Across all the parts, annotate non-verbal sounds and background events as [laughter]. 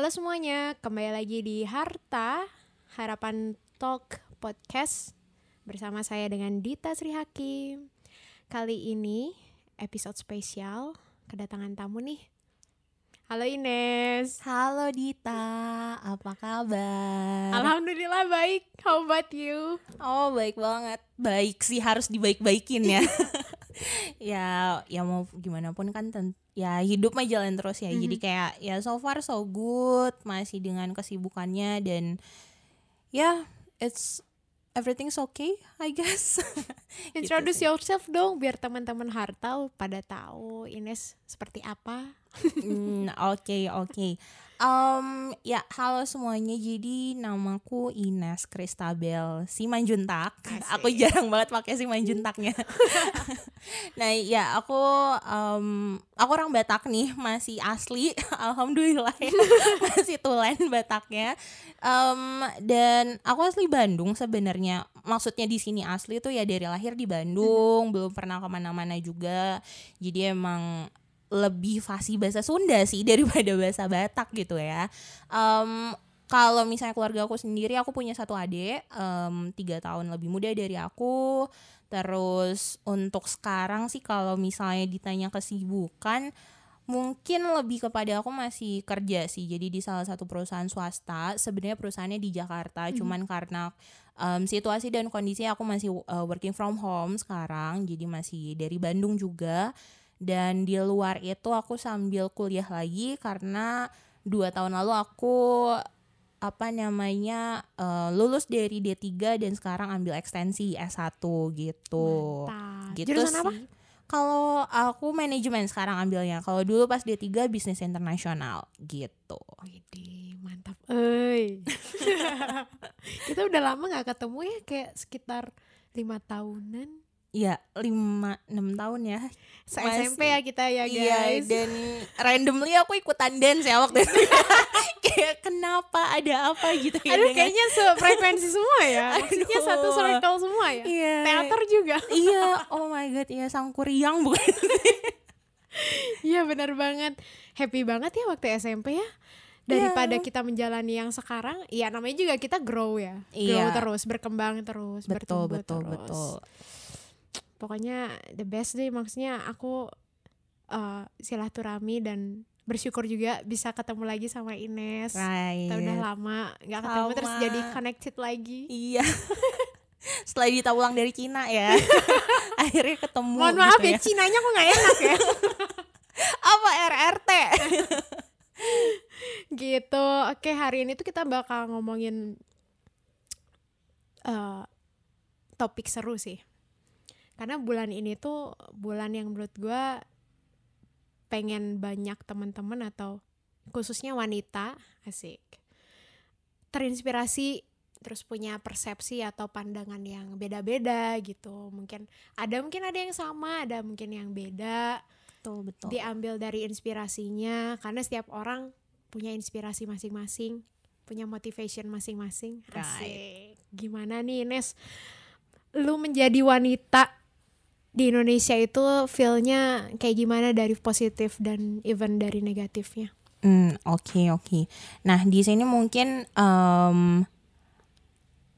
Halo semuanya, kembali lagi di Harta Harapan Talk Podcast bersama saya dengan Dita Sri Hakim. Kali ini episode spesial kedatangan tamu nih. Halo Ines. Halo Dita, apa kabar? Alhamdulillah baik. How about you? Oh baik banget, baik sih harus dibaik-baikin ya. [laughs] ya, ya mau gimana pun kan ya hidup mah jalan terus ya. Jadi kayak ya so far so good, masih dengan kesibukannya dan ya it's everything's okay, I guess. [laughs] Introduce yourself dong biar teman-teman Harta pada tahu Ines seperti apa. Hmm, Oke oke. Em, ya halo semuanya. Jadi namaku Ines Kristabel Simanjuntak. Asik. Aku jarang banget pakai Simanjuntaknya. [laughs] nah ya aku em, aku orang Batak nih masih asli. [laughs] Alhamdulillah ya. [laughs] masih tulen Bataknya. Em, dan aku asli Bandung sebenarnya. Maksudnya di sini asli tuh ya dari lahir di Bandung. Belum pernah ke mana-mana juga. Jadi emang lebih fasih bahasa Sunda sih [laughs] daripada bahasa Batak gitu ya. Em, kalau misalnya keluarga aku sendiri, aku punya satu adik em, tiga tahun lebih muda dari aku. Terus untuk sekarang sih kalau misalnya ditanya kesibukan, mungkin lebih kepada aku masih kerja sih. Jadi di salah satu perusahaan swasta. Sebenarnya perusahaannya di Jakarta, cuman karena em, situasi dan kondisi aku masih uh, working from home sekarang, jadi masih dari Bandung juga dan di luar itu aku sambil kuliah lagi karena dua tahun lalu aku apa namanya eh, lulus dari D3 dan sekarang ambil ekstensi S1 gitu. Mantap. Gitu Jurusan sih. apa? Kalau aku manajemen sekarang ambilnya. Kalau dulu pas D3 bisnis internasional gitu. Widih, mantap. Ey. [laughs] Kita udah lama nggak ketemu ya kayak sekitar lima tahunan. Iya, 5 6 tahun ya. Se. SMP ya kita ya Iya, guys. dan randomly aku ikutan dance ya waktu itu. [laughs] Kayak kenapa ada apa gitu ya Aduh dengan- kayaknya sefrekuensi semua ya. [laughs] Maksudnya Aduh. satu circle semua ya. Iya. Teater juga. [laughs] iya, oh my god, iya sangkuriang bukan? Iya benar banget. Happy banget ya waktu SMP ya. Daripada Iya. kita menjalani yang sekarang, ya namanya juga kita grow ya. Grow Iya. terus, berkembang terus, betul, bertumbuh betul, terus. betul. Pokoknya the best deh maksudnya aku eh, silaturahmi dan bersyukur juga bisa ketemu lagi sama Ines. Right. Kita udah lama nggak ketemu terus Sama. jadi connected lagi. Iya. [laughs] Setelah Dita pulang dari Cina ya. [laughs] Akhirnya ketemu Mohon maaf gitu ya, Cinanya kok nggak enak ya. [laughs] Apa RRT? gitu. Oke, hari ini tuh kita bakal ngomongin eh topik seru sih. Karena bulan ini tuh bulan yang menurut gua pengen banyak teman-teman atau khususnya wanita asik. Terinspirasi terus punya persepsi atau pandangan yang beda-beda gitu. Mungkin ada mungkin ada yang sama, ada mungkin yang beda. Betul, betul. diambil dari inspirasinya karena setiap orang punya inspirasi masing-masing punya motivation masing-masing. Asik. Gimana nih Ines lu menjadi wanita di Indonesia itu feelnya kayak gimana dari positif dan even dari negatifnya Hmm, oke oke. Nah di sini mungkin em,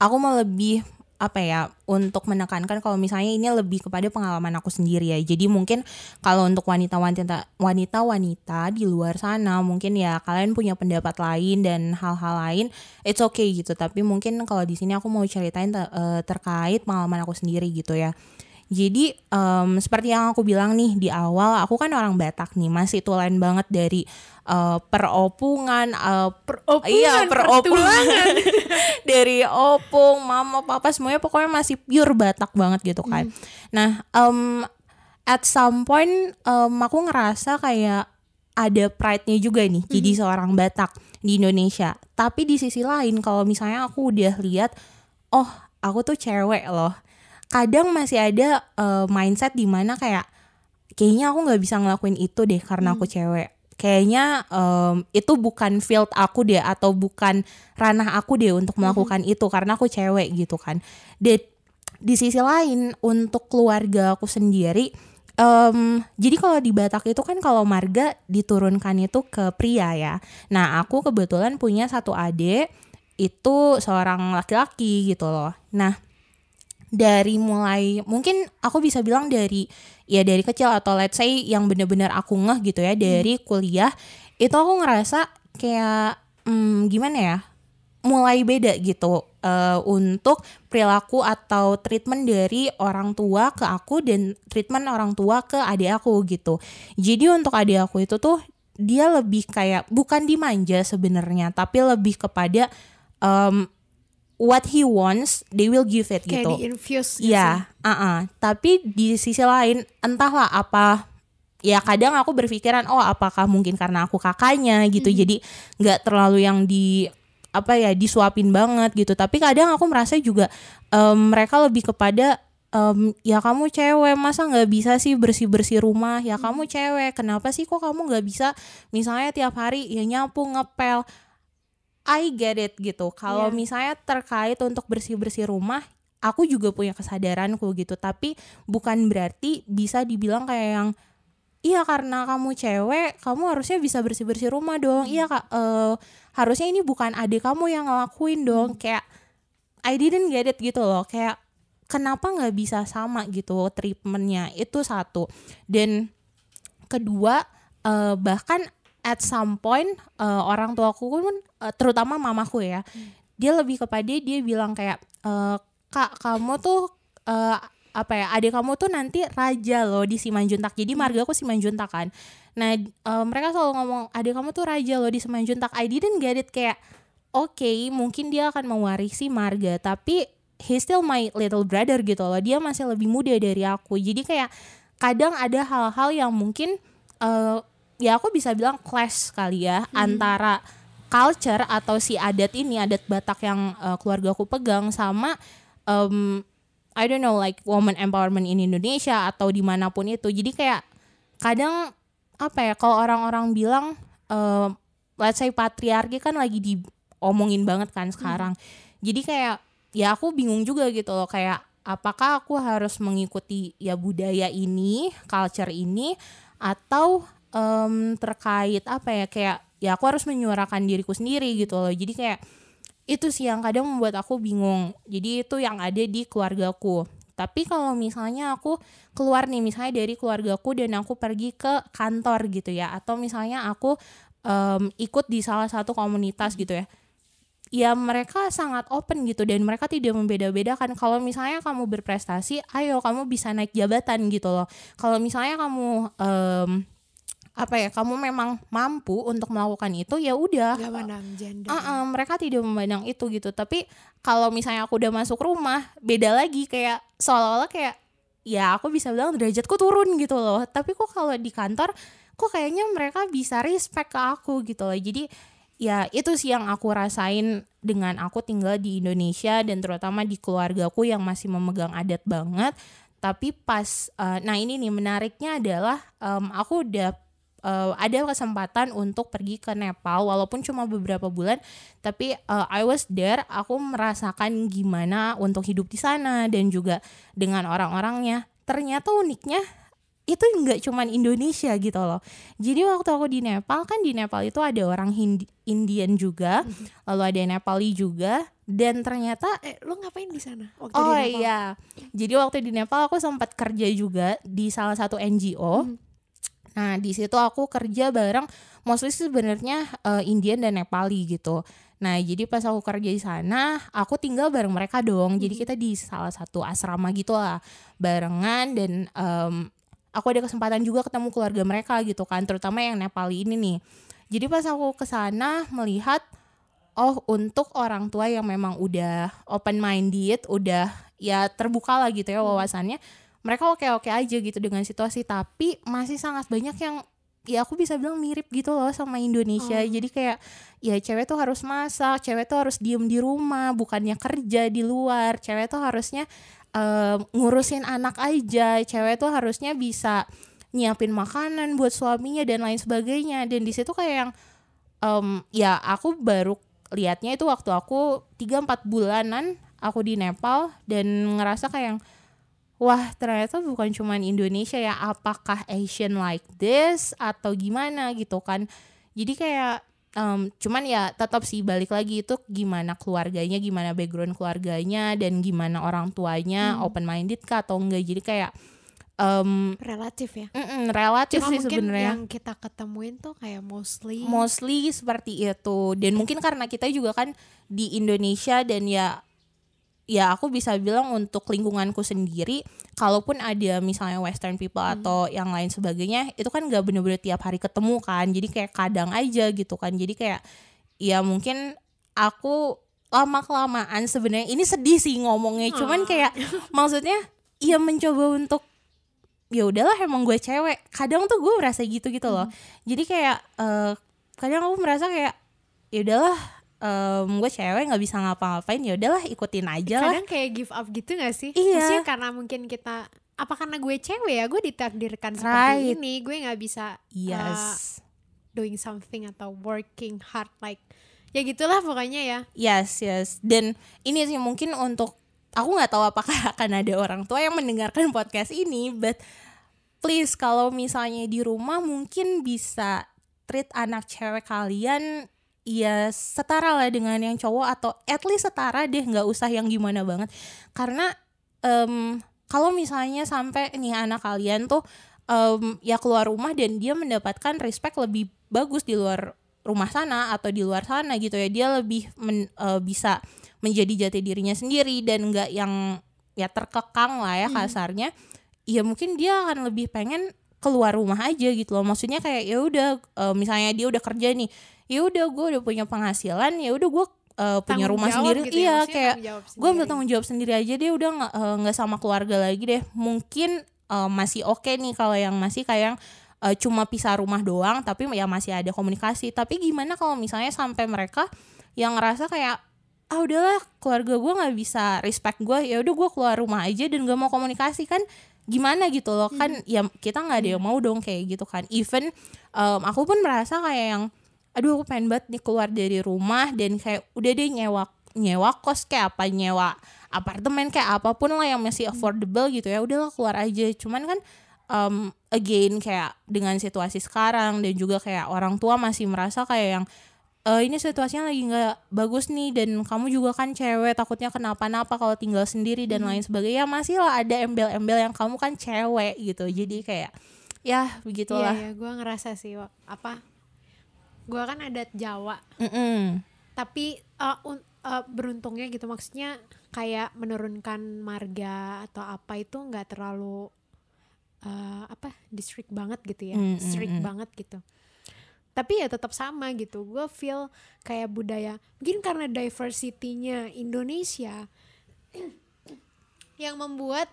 aku mau lebih apa ya untuk menekankan kalau misalnya ini lebih kepada pengalaman aku sendiri ya. Jadi mungkin kalau untuk wanita-wanita wanita-wanita di luar sana mungkin ya kalian punya pendapat lain dan hal-hal lain it's okay gitu. Tapi mungkin kalau di sini aku mau ceritain te- eh, terkait pengalaman aku sendiri gitu ya. Jadi em, seperti yang aku bilang nih di awal, aku kan orang Batak nih, masih tulen banget dari eh, peropungan, eh, peropungan iya peropungan. [laughs] dari opung, mama, papa semuanya pokoknya masih pure Batak banget gitu kan. Nah, em, at some point em, aku ngerasa kayak ada pride-nya juga nih, jadi seorang Batak di Indonesia. Tapi di sisi lain, kalau misalnya aku udah lihat, oh aku tuh cewek loh kadang masih ada uh, mindset di mana kayak kayaknya aku nggak bisa ngelakuin itu deh karena aku cewek kayaknya um, itu bukan field aku deh atau bukan ranah aku deh untuk melakukan itu karena aku cewek gitu kan. Dan di sisi lain untuk keluarga aku sendiri um, jadi kalau di Batak itu kan kalau marga diturunkan itu ke pria ya. Nah aku kebetulan punya satu adik itu seorang laki-laki gitu loh. Nah dari mulai mungkin aku bisa bilang dari ya dari kecil atau let's say yang bener-bener aku ngeh gitu ya dari hmm. kuliah itu aku ngerasa kayak hmm, gimana ya mulai beda gitu uh, untuk perilaku atau treatment dari orang tua ke aku dan treatment orang tua ke adik aku gitu. Jadi untuk adik aku itu tuh dia lebih kayak bukan dimanja sebenarnya, tapi lebih kepada um, what he wants, they will give it kayak gitu. Kayak infuse gitu. Iya, uh -uh. tapi di sisi lain entahlah apa ya kadang aku berpikiran oh apakah mungkin karena aku kakaknya gitu hmm. jadi nggak terlalu yang di apa ya disuapin banget gitu tapi kadang aku merasa juga um, mereka lebih kepada um, ya kamu cewek masa nggak bisa sih bersih bersih rumah ya kamu cewek kenapa sih kok kamu nggak bisa misalnya tiap hari ya nyapu ngepel I get it gitu. Kalau yeah. misalnya terkait untuk bersih bersih rumah aku juga punya kesadaranku gitu. Tapi bukan berarti bisa dibilang kayak yang iya karena kamu cewek kamu harusnya bisa bersih bersih rumah dong. Iya kak. Uh, harusnya ini bukan adik kamu yang ngelakuin dong. Hmm. kayak I didn't get it gitu loh. Kayak kenapa nggak bisa sama gitu treatmentnya? Itu satu. Dan kedua uh, bahkan at some point uh, orang tuaku pun uh, terutama mamaku ya hmm. dia lebih kepada dia bilang kayak uh, kak kamu tuh uh, apa ya adik kamu tuh nanti raja loh di Simanjuntak. Jadi marga aku Simanjuntak kan. Nah uh, mereka selalu ngomong adik kamu tuh raja loh di Simanjuntak. I didn't get it kayak oke okay, mungkin dia akan mewarisi marga tapi he still my little brother gitu loh. Dia masih lebih muda dari aku. Jadi kayak kadang ada hal-hal yang mungkin uh, ya aku bisa bilang clash kali ya hmm. antara culture atau si adat ini adat Batak yang uh, keluarga aku pegang sama um, I don't know like woman empowerment in Indonesia atau di mana pun itu jadi kayak kadang apa ya kalau orang-orang bilang uh, let's say patriarki kan lagi diomongin banget kan sekarang hmm. jadi kayak ya aku bingung juga gitu loh kayak apakah aku harus mengikuti ya budaya ini culture ini atau um, terkait apa ya kayak ya aku harus menyuarakan diriku sendiri gitu loh. Jadi kayak itu sih yang kadang membuat aku bingung. Jadi itu yang ada di keluargaku. Tapi kalau misalnya aku keluar nih misalnya dari keluargaku dan aku pergi ke kantor gitu ya atau misalnya aku um, ikut di salah satu komunitas gitu ya ya mereka sangat open gitu dan mereka tidak membeda-bedakan. Kalau misalnya kamu berprestasi ayo kamu bisa naik jabatan gitu loh. Kalau misalnya kamu um, apa ya kamu memang mampu untuk melakukan itu ya udah. Uh -uh, mereka tidak memandang itu gitu. Tapi kalau misalnya aku udah masuk rumah beda lagi kayak seolah-olah kayak ya aku bisa bilang derajatku turun gitu loh. Tapi kok kalau di kantor kok kayaknya mereka bisa respect ke aku gitu loh. Jadi ya itu sih yang aku rasain dengan aku tinggal di Indonesia dan terutama di keluargaku yang masih memegang adat banget. Tapi pas uh, nah ini nih menariknya adalah um, aku udah uh, ada kesempatan untuk pergi ke Nepal walaupun cuma beberapa bulan tapi uh, I was there aku merasakan gimana untuk hidup di sana dan juga dengan orang-orangnya ternyata uniknya itu nggak cuman Indonesia gitu loh. Jadi waktu aku di Nepal kan di Nepal itu ada orang Hindi, Indian juga, mm-hmm. lalu ada Nepali juga dan ternyata eh lo ngapain di sana waktu oh di Nepal? iya. Jadi waktu di Nepal aku sempat kerja juga di salah satu NGO. Mm-hmm. Nah, di situ aku kerja bareng mostly sebenarnya uh, Indian dan Nepali gitu. Nah, jadi pas aku kerja di sana, aku tinggal bareng mereka dong. Jadi kita di salah satu asrama gitu lah, barengan dan um, aku ada kesempatan juga ketemu keluarga mereka gitu kan, terutama yang Nepali ini nih. Jadi pas aku ke sana melihat oh untuk orang tua yang memang udah open minded, udah ya terbuka lah gitu ya wawasannya. Hmm mereka oke-oke aja gitu dengan situasi tapi masih sangat banyak yang ya aku bisa bilang mirip gitu loh sama Indonesia. Oh. Jadi kayak ya cewek tuh harus masak, cewek tuh harus diem di rumah, bukannya kerja di luar. Cewek tuh harusnya uh, ngurusin anak aja. Cewek tuh harusnya bisa nyiapin makanan buat suaminya dan lain sebagainya. Dan di situ kayak yang um, ya aku baru liatnya itu waktu aku 3 4 bulanan aku di Nepal dan ngerasa kayak yang wah ternyata bukan cuman Indonesia ya. Apakah Asian like this atau gimana gitu kan? Jadi kayak um, cuman ya tetap sih balik lagi itu gimana keluarganya gimana background keluarganya dan gimana orang tuanya hmm. open minded kah atau enggak. Jadi kayak um, relatif ya? Mm -mm, relatif Cuma sih sebenarnya. yang kita ketemuin tuh kayak mostly mostly seperti itu. Dan mungkin karena kita juga kan di Indonesia dan ya ya aku bisa bilang untuk lingkunganku sendiri kalaupun ada misalnya western people hmm. atau yang lain sebagainya itu kan gak bener-bener tiap hari ketemu kan. Jadi kayak kadang aja gitu kan. Jadi kayak ya mungkin aku lama kelamaan sebenarnya ini sedih sih ngomongnya cuman kayak [laughs] maksudnya ya mencoba untuk ya udahlah emang gue cewek. Kadang tuh gue merasa gitu gitu loh. Hmm. jadi kayak uh, kadang aku merasa kayak ya udahlah um, gue cewek nggak bisa ngapa-ngapain ya udahlah ikutin aja lah. Kadang kayak give up gitu gak sih? Iya. maksudnya karena mungkin kita apa karena gue cewek ya gue ditakdirkan seperti ini gue nggak bisa yes. uh, doing something atau working hard like ya gitulah pokoknya ya. Yes yes. Dan ini sih mungkin untuk aku nggak tahu apakah [laughs] akan ada orang tua yang mendengarkan podcast ini but please kalau misalnya di rumah mungkin bisa treat anak cewek kalian ya setara lah dengan yang cowok atau at least setara deh nggak usah yang gimana banget karena um, kalau misalnya sampai nih anak kalian tuh um, ya keluar rumah dan dia mendapatkan respect lebih bagus di luar rumah sana atau di luar sana gitu ya dia lebih men, uh, bisa menjadi jati dirinya sendiri dan nggak yang ya terkekang lah ya hmm. kasarnya hmm. ya mungkin dia akan lebih pengen keluar rumah aja gitu loh maksudnya kayak ya udah uh, misalnya dia udah kerja nih ya udah gue udah punya penghasilan ya udah gue uh, punya rumah sendiri. gitu ya, iya kayak gue ambil tanggung jawab sendiri aja deh udah nggak uh, sama keluarga lagi deh. Mungkin uh, masih oke okay nih kalau yang masih kayak uh, cuma pisah rumah doang tapi ya masih ada komunikasi. Tapi gimana kalau misalnya sampai mereka yang ngerasa kayak ah udahlah keluarga gue nggak bisa respect gue ya udah gue keluar rumah aja dan gak mau komunikasi kan? Gimana gitu loh kan? Hmm. ya kita nggak ada yang mau dong kayak gitu kan. Even um, aku pun merasa kayak yang aduh aku pengen banget nih keluar dari rumah dan kayak udah deh nyewa nyewa kos kayak apa nyewa apartemen kayak apa pun lah yang masih affordable gitu ya udahlah keluar aja. Cuman kan um, again kayak dengan situasi sekarang dan juga kayak orang tua masih merasa kayak yang e, ini situasinya lagi nggak bagus nih dan kamu juga kan cewek takutnya kenapa-napa kalau tinggal sendiri dan hmm. lain sebagainya. Masih lah ada embel-embel yang kamu kan cewek gitu. Jadi kayak ya begitulah. Iya, iya gue ngerasa sih apa gue kan adat Jawa mm -mm. tapi uh, uh, beruntungnya gitu maksudnya kayak menurunkan marga atau apa itu nggak terlalu uh, apa distrik banget gitu ya mm -mm. strict banget gitu tapi ya tetap sama gitu gue feel kayak budaya mungkin karena diversity-nya Indonesia yang membuat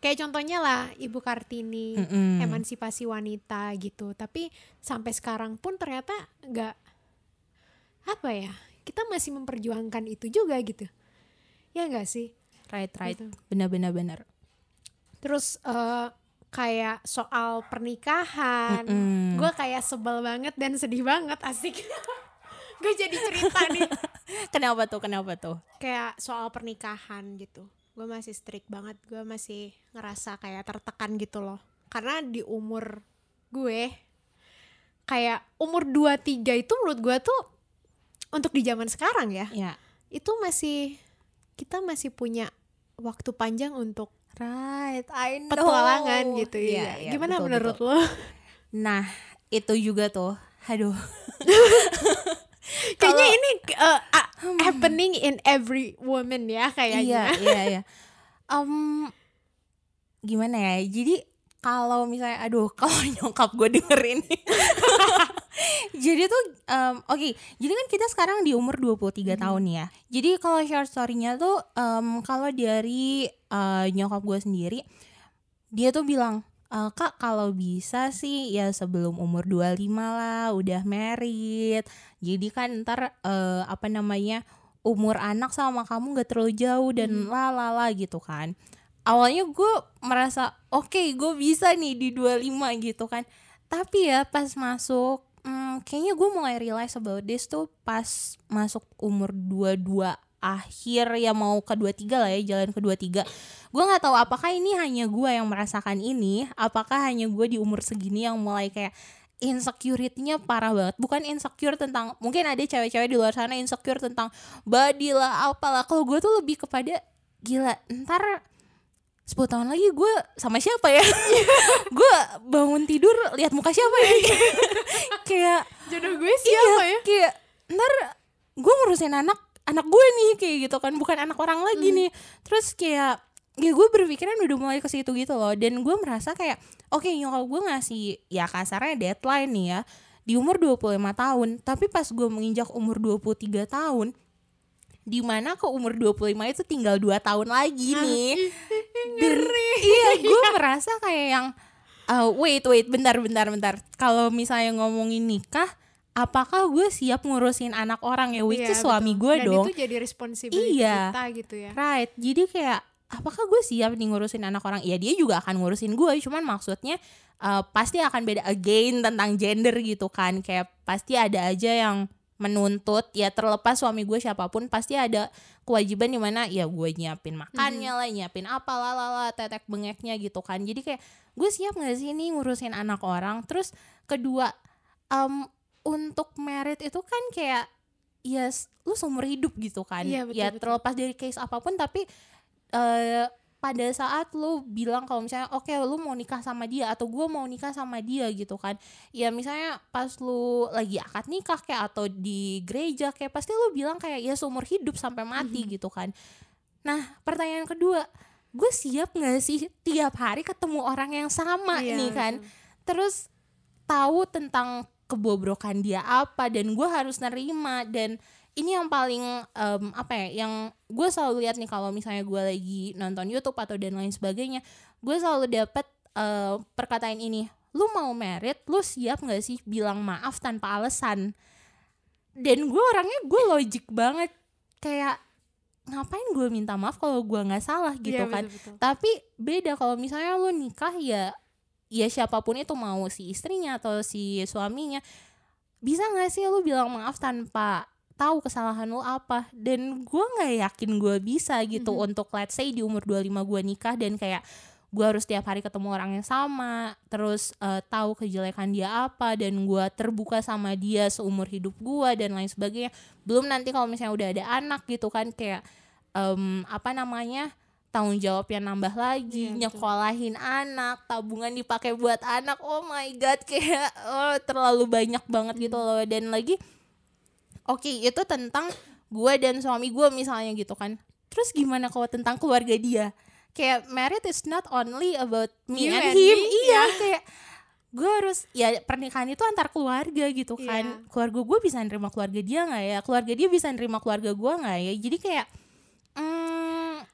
kayak contohnya lah Ibu Kartini mm -hmm. emansipasi wanita gitu. Tapi sampai sekarang pun ternyata nggak apa ya kita masih memperjuangkan itu juga gitu. Ya enggak sih? Right right. Gitu. benar benar benar. Terus uh, kayak soal pernikahan. Mm -hmm. gue kayak sebel banget dan sedih banget asik. [laughs] Gue jadi cerita nih. [laughs] Kenapa tuh kenapa tuh? Kayak soal pernikahan gitu gue masih strict banget gue masih ngerasa kayak tertekan gitu loh karena di umur gue kayak umur 23 itu menurut gue tuh untuk di zaman sekarang ya, ya. itu masih kita masih punya waktu panjang untuk right I know. petualangan gitu ya, ya. gimana betul, menurut betul. lo nah itu juga tuh aduh [laughs] kayaknya ini uh, uh, happening in every woman ya kayaknya. Iya, iya, iya. Um, gimana ya? Jadi kalau misalnya aduh [laughs] kalau nyokap gue denger ini [laughs] jadi tuh um, oke okay, jadi kan kita sekarang di umur 23 hmm. tahun ya jadi kalau short story-nya tuh um, kalau dari uh, nyokap gue sendiri dia tuh bilang uh, kak kalau bisa sih ya sebelum umur 25 lah udah merit jadi kan ntar uh, apa namanya umur anak sama kamu gak terlalu jauh dan hmm. lalala gitu kan. Awalnya gue merasa oke okay, gue bisa nih di 25 gitu kan. Tapi ya pas masuk hmm, kayaknya gue mulai realize about this tuh pas masuk umur 22 akhir ya mau kedua tiga lah ya jalan kedua tiga. Gue nggak tahu apakah ini hanya gue yang merasakan ini apakah hanya gue di umur segini yang mulai kayak insecurity-nya parah banget. Bukan insecure tentang mungkin ada cewek-cewek di luar sana insecure tentang body lah apalah kalau gue tuh lebih kepada gila ntar 10 tahun lagi gue sama siapa ya? [laughs] Gue bangun tidur lihat muka siapa ya? [laughs] Kayak jodoh gue siapa iya, ya? kayak ntar gue ngurusin anak anak gue nih kayak gitu kan. Bukan anak orang lagi Hmm. nih. Terus kayak ya gue berpikiran udah mulai ke situ gitu loh. Dan gue merasa kayak oke nyokap gue ngasih ya kasarnya deadline nih ya di umur 25 tahun. Tapi pas gue menginjak umur 23 tahun di mana ke umur 25 itu tinggal 2 tahun lagi nih. Dan iya gue merasa kayak yang uh, wait wait bentar bentar bentar. Kalau misalnya ngomongin nikah apakah gue siap ngurusin anak orang ya which Iya, is suami gue Dan dong. itu jadi responsibility Iya. kita gitu ya. Right, jadi kayak apakah gue siap nih ngurusin anak orang? Ya dia juga akan ngurusin gue, cuman maksudnya uh, pasti akan beda again tentang gender gitu kan. Kayak pasti ada aja yang menuntut. Ya terlepas suami gue siapa pun pasti ada kewajiban di mana ya gue nyiapin makannya lah nyiapin apa lah lah lah, tetek bengeknya gitu kan. Jadi kayak gue siap gak sih nih ngurusin anak orang? Terus kedua em, untuk merit itu kan kayak ya lu seumur hidup gitu kan. Iya, betul, ya betul. terlepas dari case apa pun tapi eh pada saat lu bilang kalau misalnya oke lu mau nikah sama dia atau gue mau nikah sama dia gitu kan. Ya misalnya pas lu lagi akad nikah kayak atau di gereja kayak pasti lu bilang kayak ya seumur hidup sampai mati Mhm. gitu kan. Nah pertanyaan kedua gue siap nggak sih tiap hari ketemu orang yang sama Iya, nih kan? terus tahu tentang kebobrokan dia apa dan gue harus nerima. Dan ini yang paling em, apa ya yang gue selalu lihat nih kalau misalnya gue lagi nonton YouTube atau dan lain sebagainya gue selalu dapat eh, perkataan ini lu mau merit lu siap nggak sih bilang maaf tanpa alasan? Dan gue orangnya gue logik banget. Kayak ngapain gue minta maaf kalau gue nggak salah? Gitu Iya, kan. betul, betul. tapi beda kalau misalnya lu nikah ya ya siapa pun itu mau si istrinya atau si suaminya bisa nggak sih lu bilang maaf tanpa tahu kesalahan lu apa dan gue nggak yakin gue bisa gitu Mhm. untuk let's say di umur 25 gue nikah dan kayak gue harus tiap hari ketemu orang yang sama terus eh, tahu kejelekan dia apa dan gue terbuka sama dia seumur hidup gue dan lain sebagainya belum nanti kalau misalnya udah ada anak gitu kan kayak em, apa namanya tanggung jawabnya nambah lagi Iya, betul. nyekolahin anak tabungan dipakai buat anak. Oh my god [laughs] kayak oh, terlalu banyak banget gitu Hmm. loh. Dan lagi oke itu tentang gue dan suami gue misalnya gitu kan. Terus gimana kalau tentang keluarga dia? Kayak married is not only about me You and and him. me, iya kayak gue harus ya pernikahan itu antar keluarga gitu kan. Iya. keluarga gue bisa nerima keluarga dia nggak ya? Keluarga dia bisa nerima keluarga gue nggak ya? Jadi kayak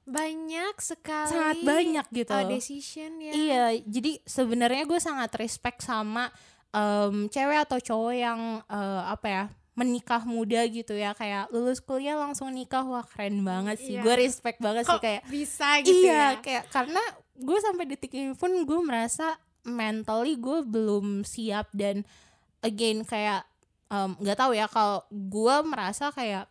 banyak sekali sangat banyak gitu. uh, decision ya. Iya, jadi sebenarnya gue sangat respect sama em, cewek atau cowok yang eh, apa ya menikah muda gitu ya. Kayak lulus kuliah langsung nikah wah keren banget sih. Iya. gue respect banget sih kok kayak bisa gitu iya ya? kayak karena gue sampai detik ini pun gue merasa mentally gue belum siap dan again kayak nggak tahu ya kalau gue merasa kayak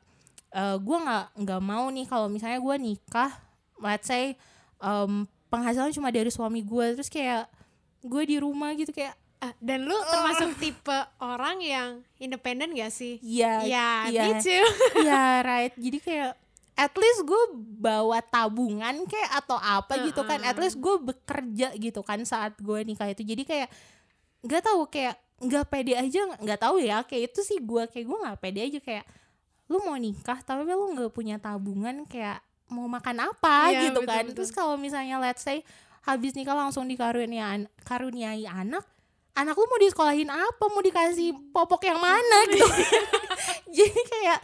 eh, gue nggak nggak mau nih kalau misalnya gue nikah let's say em, penghasilan cuma dari suami gue terus kayak gue di rumah gitu kayak Ah, dan lu termasuk tipe orang yang independen gak sih? Ya ya iya. me too. [laughs] Ya [laughs] right. Jadi kayak at least gue bawa tabungan kayak atau apa gitu kan. At least gue bekerja gitu kan saat gue nikah itu. Jadi kayak nggak tahu kayak nggak pede aja nggak tahu ya. Kayak itu sih gue kayak gue nggak pede aja. Kayak lu mau nikah tapi lu nggak punya tabungan kayak mau makan apa Iya, gitu betul, kan. betul. terus kalau misalnya let's say habis nikah langsung dikaruniai karuniai anak anak lu mau disekolahin apa? Mau dikasih popok yang mana gitu? [laughs] Jadi kayak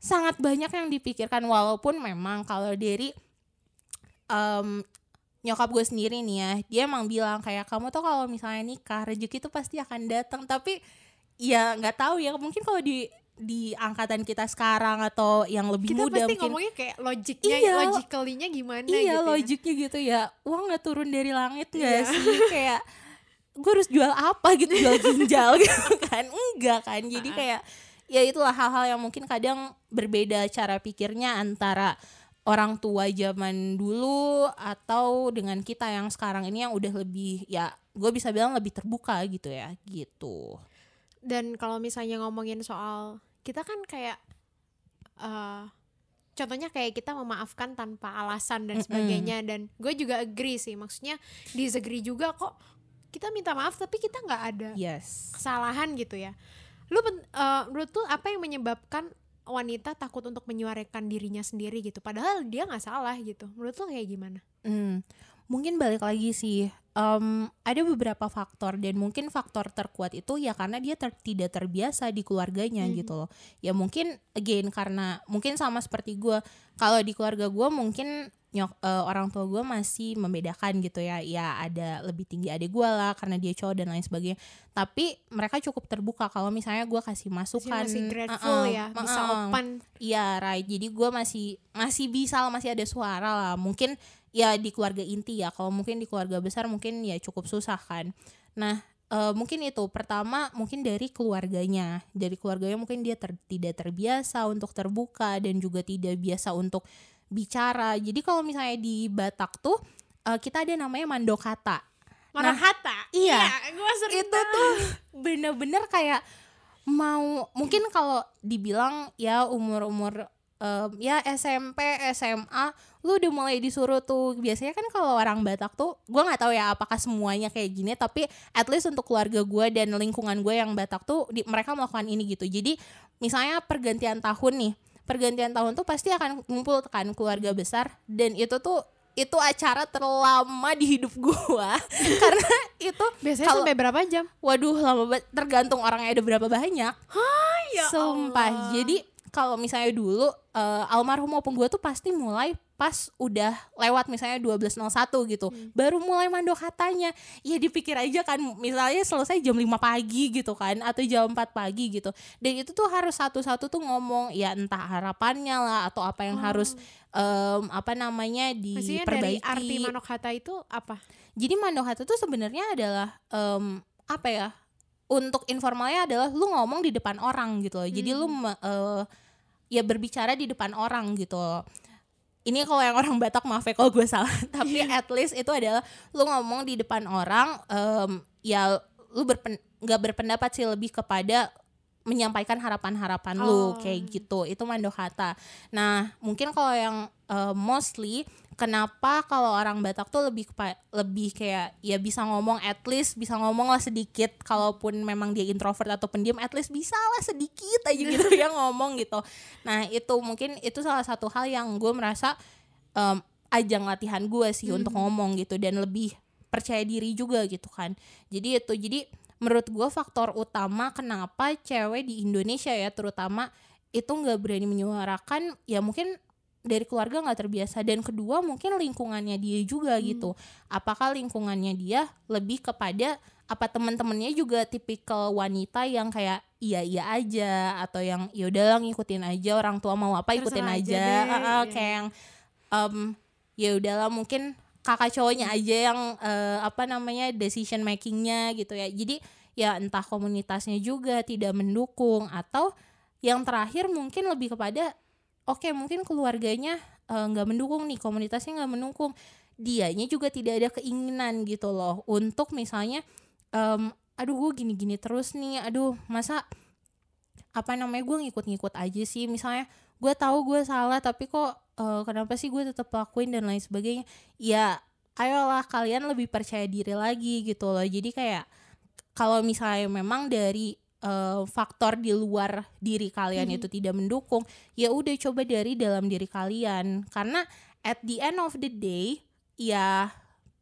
sangat banyak yang dipikirkan. Walaupun memang kalau dari em, nyokap gue sendiri nih ya dia emang bilang kayak kamu tuh kalau misalnya nikah rezeki itu pasti akan datang. Tapi ya nggak tahu ya mungkin kalau di di angkatan kita sekarang atau yang lebih kita muda pasti mungkin. ngomongnya kayak logiknya Iya. logically-nya gimana iya gitu ya. logiknya gitu ya. Uang nggak turun dari langit nggak Iya. sih? Kayak gue harus jual apa gitu? Jual [laughs] ginjal gitu kan? Enggak kan? Jadi kayak ya itulah hal-hal yang mungkin kadang berbeda cara pikirnya antara orang tua zaman dulu atau dengan kita yang sekarang ini yang udah lebih ya gue bisa bilang lebih terbuka gitu ya gitu. Dan kalau misalnya ngomongin soal kita kan kayak uh, contohnya kayak kita memaafkan tanpa alasan dan sebagainya. Mm -hmm. dan gue juga agree sih maksudnya disagree juga kok kita minta maaf tapi kita nggak ada yes. kesalahan gitu ya. Lu uh, menurut tuh apa yang menyebabkan wanita takut untuk menyuarakan dirinya sendiri gitu? Padahal dia nggak salah gitu. Menurut lo kayak gimana? Hmm, mungkin balik lagi sih um, ada beberapa faktor dan mungkin faktor terkuat itu ya karena dia ter tidak terbiasa di keluarganya hmm. gitu loh. Ya mungkin again karena mungkin sama seperti gue kalau di keluarga gue mungkin nyok uh, orang tua gue masih membedakan gitu ya ya ada lebih tinggi adik gue lah karena dia cowok dan lain sebagainya. Tapi mereka cukup terbuka kalau misalnya gue kasih masukan masih grateful uh -uh, ya bisa uh -uh, open. Iya right. Jadi gue masih masih bisa masih ada suara lah. Mungkin ya di keluarga inti ya kalau mungkin di keluarga besar mungkin ya cukup susah kan nah uh, mungkin itu pertama mungkin dari keluarganya dari keluarganya mungkin dia ter, tidak terbiasa untuk terbuka dan juga tidak biasa untuk bicara. Jadi kalau misalnya di Batak tuh uh, kita ada namanya mandokata. Mandokata. Nah, iya. iya gua itu tuh bener-bener kayak mau mungkin kalau dibilang ya umur-umur um, ya SMP, SMA, lu udah mulai disuruh tuh biasanya kan kalau orang Batak tuh gue nggak tahu ya apakah semuanya kayak gini tapi at least untuk keluarga gue dan lingkungan gue yang Batak tuh di, mereka melakukan ini gitu jadi misalnya pergantian tahun nih pergantian tahun tuh pasti akan kumpul kan keluarga besar dan itu tuh itu acara terlama di hidup gua [laughs] karena itu biasanya kalo, sampai berapa jam? Waduh lama banget tergantung orangnya ada berapa banyak. Hai, ya Sumpah. Allah. Jadi kalau misalnya dulu uh, almarhum opung gue tuh pasti mulai pas udah lewat misalnya 12.01 gitu hmm. baru mulai mandok katanya ya dipikir aja kan misalnya selesai jam 5 pagi gitu kan atau jam 4 pagi gitu dan itu tuh harus satu-satu tuh ngomong ya entah harapannya lah atau apa yang oh. harus um, apa namanya diperbaiki dari arti mandok kata itu apa jadi mandok kata tuh sebenarnya adalah um, apa ya untuk informalnya adalah lu ngomong di depan orang gitu loh. Hmm. Jadi lu uh, ya berbicara di depan orang gitu. Ini kalau yang orang Batak maaf ya kalau gue salah, [laughs] tapi at least itu adalah lu ngomong di depan orang um, ya lu berpen gak berpendapat sih lebih kepada menyampaikan harapan-harapan oh. lu kayak gitu. Itu mandokata. Nah, mungkin kalau yang uh, mostly kenapa kalau orang Batak tuh lebih lebih kayak ya bisa ngomong at least bisa ngomong lah sedikit kalaupun memang dia introvert atau pendiam at least bisa lah sedikit aja gitu [laughs] ya ngomong gitu nah itu mungkin itu salah satu hal yang gue merasa um, ajang latihan gue sih hmm. untuk ngomong gitu dan lebih percaya diri juga gitu kan jadi itu jadi menurut gue faktor utama kenapa cewek di Indonesia ya terutama itu nggak berani menyuarakan ya mungkin dari keluarga nggak terbiasa. Dan kedua mungkin lingkungannya dia juga hmm. gitu. Apakah lingkungannya dia lebih kepada apa teman-temannya juga tipikal wanita yang kayak iya iya aja atau yang ya udahlah ngikutin aja orang tua mau apa ikutin Terserah aja, aja uh, uh, kayak yang um, ya udahlah mungkin kakak cowoknya aja yang uh, apa namanya decision makingnya gitu ya. Jadi ya entah komunitasnya juga tidak mendukung atau yang terakhir mungkin lebih kepada oke okay, mungkin keluarganya eh, nggak uh, mendukung nih komunitasnya nggak mendukung. Dianya juga tidak ada keinginan gitu loh untuk misalnya um, aduh gue gini-gini terus nih aduh masa apa namanya gue ngikut-ngikut aja sih? Misalnya gue tahu gue salah tapi kok uh, kenapa sih gue tetap lakuin dan lain sebagainya ya ayolah kalian lebih percaya diri lagi gitu loh jadi kayak kalau misalnya memang dari uh, faktor di luar diri kalian hmm. itu tidak mendukung, ya udah coba dari dalam diri kalian. Karena at the end of the day, ya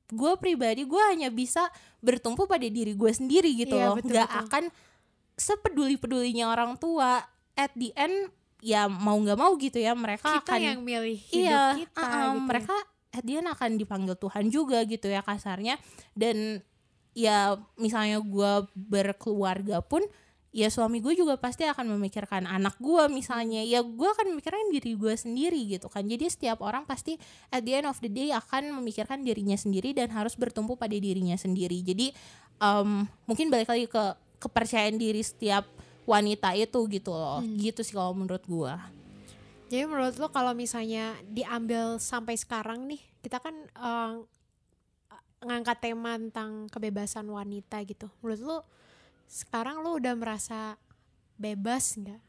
gue pribadi gue hanya bisa bertumpu pada diri gue sendiri gitu iya, loh, betul, gak betul. akan sepeduli pedulinya orang tua. At the end ya mau nggak mau gitu ya mereka kita akan yang milih hidup iya, kita uh, gitu. mereka the end akan dipanggil Tuhan juga gitu ya kasarnya. Dan ya misalnya gue berkeluarga pun ya suami gue juga pasti akan memikirkan anak gue misalnya. Ya gue akan memikirkan diri gue sendiri gitu kan. Jadi setiap orang pasti at the end of the day akan memikirkan dirinya sendiri dan harus bertumpu pada dirinya sendiri. Jadi um, mungkin balik lagi ke kepercayaan diri setiap wanita itu gitu loh hmm. gitu sih kalau menurut gue jadi menurut lo kalau misalnya diambil sampai sekarang nih kita kan uh, ngangkat tema tentang kebebasan wanita gitu menurut lo sekarang lo udah merasa bebas nggak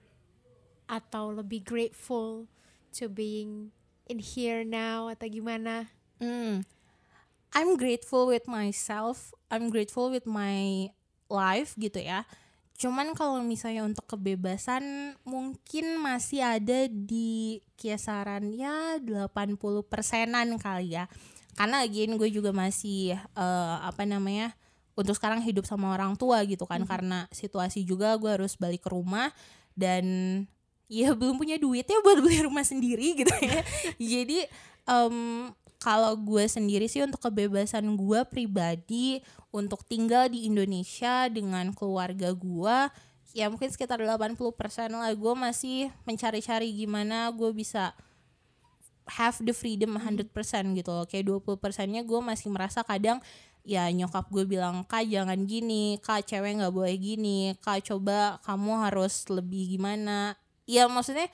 atau lebih grateful to being in here now atau gimana? Hmm. I'm grateful with myself. I'm grateful with my life gitu ya. Cuman kalau misalnya untuk kebebasan mungkin masih ada di kisaran ya 80 persenan kali ya. Karena again gue juga masih uh, apa namanya untuk sekarang hidup sama orang tua gitu kan. Mm -hmm. Karena situasi juga gue harus balik ke rumah dan ya belum punya duit ya buat beli rumah sendiri gitu ya. [laughs] Jadi um, kalau gue sendiri sih untuk kebebasan gue pribadi untuk tinggal di Indonesia dengan keluarga gue ya mungkin sekitar 80% lah. Gue masih mencari-cari gimana gue bisa have the freedom 100% gitu loh. Kayak 20 persennya gue masih merasa kadang ya nyokap gue bilang kak jangan gini. Kak cewek nggak boleh gini. Kak coba kamu harus lebih gimana. Ya maksudnya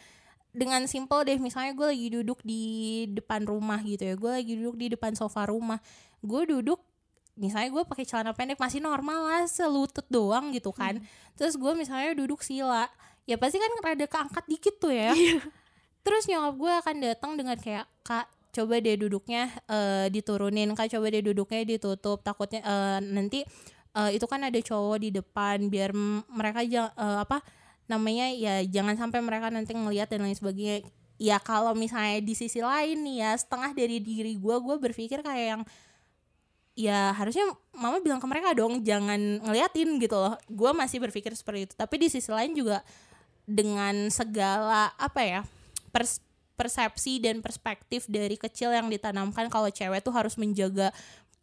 dengan simple deh misalnya gue lagi duduk di depan rumah gitu ya gue lagi duduk di depan sofa rumah gue duduk misalnya gue pakai celana pendek masih normal lah selutut doang gitu kan hmm. terus gue misalnya duduk sila ya pasti kan rada keangkat dikit tuh ya iya. terus nyokap gue akan datang dengan kayak kak coba deh duduknya uh, diturunin kak coba deh duduknya ditutup takutnya uh, nanti uh, itu kan ada cowok di depan biar mereka uh, apa namanya ya jangan sampai mereka nanti ngelihat dan lain sebagainya. Ya kalau misalnya di sisi lain nih ya setengah dari diri gue gue berpikir kayak yang ya harusnya mama bilang ke mereka dong jangan ngeliatin gitu loh. Gue masih berpikir seperti itu. Tapi di sisi lain juga dengan segala apa ya pers persepsi dan perspektif dari kecil yang ditanamkan kalau cewek tuh harus menjaga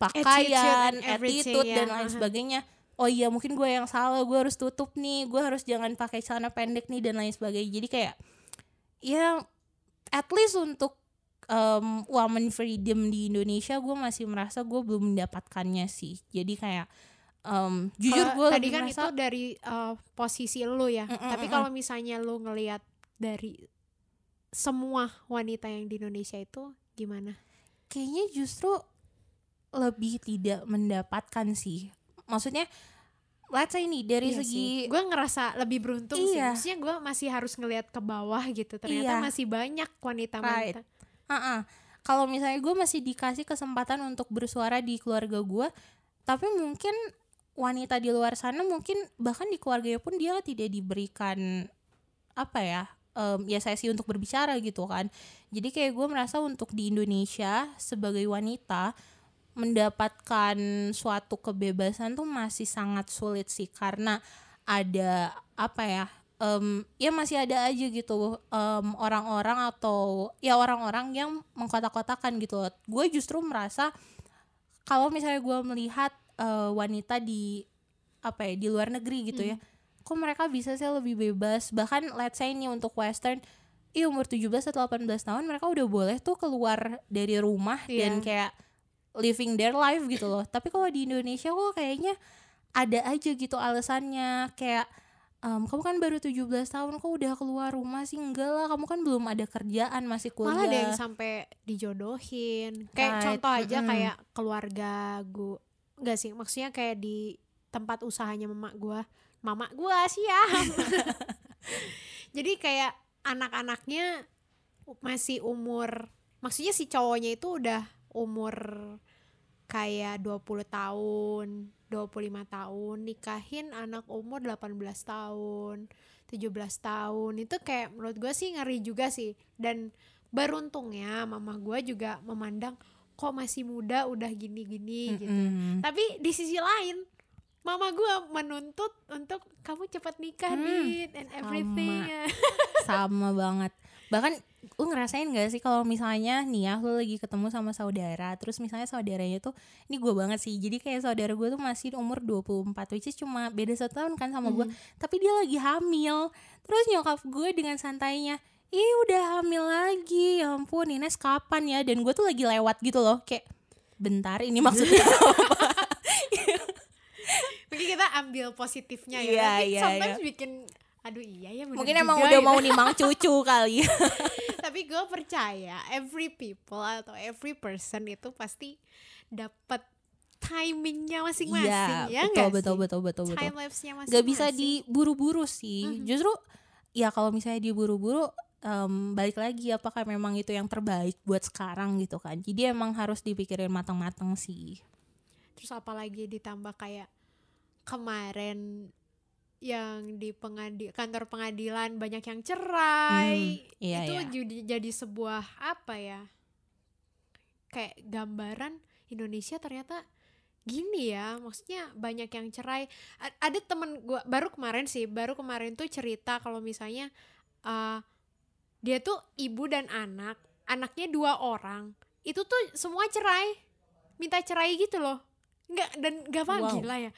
pakaian, attitude, attitude dan lain sebagainya oh iya mungkin gue yang salah gue harus tutup nih gue harus jangan pakai celana pendek nih dan lain sebagainya. Jadi kayak ya at least untuk um, woman freedom di Indonesia gue masih merasa gue belum mendapatkannya sih. Jadi kayak um, jujur gue tadi kan merasa, itu dari uh, posisi lo ya. Mm -mm, tapi kalau misalnya lo ngelihat dari semua wanita yang di Indonesia itu gimana? Kayaknya justru lebih tidak mendapatkan sih maksudnya let's say nih dari iya segi gue ngerasa lebih beruntung iya. sih maksudnya gue masih harus ngelihat ke bawah gitu ternyata iya. masih banyak wanita-wanita right. uh -uh. kalau misalnya gue masih dikasih kesempatan untuk bersuara di keluarga gue tapi mungkin wanita di luar sana mungkin bahkan di keluarganya pun dia tidak diberikan apa ya um, ya sesi untuk berbicara gitu kan jadi kayak gue merasa untuk di Indonesia sebagai wanita mendapatkan suatu kebebasan tuh masih sangat sulit sih karena ada apa ya um, ya masih ada aja gitu orang orang-orang atau ya orang-orang yang mengkotak-kotakan gitu gue justru merasa kalau misalnya gue melihat uh, wanita di apa ya di luar negeri gitu ya, hmm. ya kok mereka bisa sih lebih bebas bahkan let's say ini untuk western Iya umur 17 atau 18 tahun mereka udah boleh tuh keluar dari rumah yeah. dan kayak living their life gitu loh. Tapi kalau di Indonesia kok kayaknya ada aja gitu alasannya. Kayak um, kamu kan baru 17 tahun kok udah keluar rumah sih? Enggak lah kamu kan belum ada kerjaan masih kuliah malah ada yang sampai dijodohin. Kayak right. contoh aja mm -hmm. kayak keluarga gue enggak sih maksudnya kayak di tempat usahanya mama gue mama gue siap. [laughs] Jadi kayak anak-anaknya masih umur maksudnya si cowoknya itu udah umur kayak 20 tahun, 25 tahun, nikahin anak umur 18 tahun, 17 tahun. Itu kayak menurut gue sih ngeri juga sih. Dan beruntungnya mama gue juga memandang kok masih muda udah gini-gini mm -hmm. gitu. Tapi di sisi lain mama gue menuntut untuk kamu cepat nikah hmm, nih and everything. Sama, [laughs] sama banget bahkan lu ngerasain gak sih kalau misalnya nih ya lu lagi ketemu sama saudara terus misalnya saudaranya tuh ini gue banget sih jadi kayak saudara gue tuh masih umur 24 which is cuma beda satu tahun kan sama gue hmm. tapi dia lagi hamil terus nyokap gue dengan santainya ih udah hamil lagi ya ampun Ines kapan ya dan gue tuh lagi lewat gitu loh kayak bentar ini maksudnya [laughs] apa mungkin kita ambil positifnya ya yeah, yeah, sometimes yeah. bikin aduh iya ya Mungkin emang juga udah ya. mau nimang cucu kali. [laughs] tapi gue percaya every people atau every person itu pasti dapat timingnya masing-masing ya betul, nggak betul, sih? betul, betul, betul. time lapse-nya masing-masing Gak bisa diburu-buru sih. Mhm. Justru ya kalau misalnya diburu-buru em, balik lagi apakah memang itu yang terbaik buat sekarang gitu kan. Jadi emang harus dipikirin matang-matang sih. terus apalagi ditambah kayak kemarin yang di pengadi kantor pengadilan banyak yang cerai. Hmm, iya, itu iya. jadi jadi sebuah apa ya? Kayak gambaran Indonesia ternyata gini ya maksudnya banyak yang cerai. A- ada temen gua baru kemarin sih baru kemarin tuh cerita kalau misalnya eh, dia tuh ibu dan anak anaknya dua orang itu tuh semua cerai minta cerai gitu loh. Nggak dan nggak apa Wow. gila ya.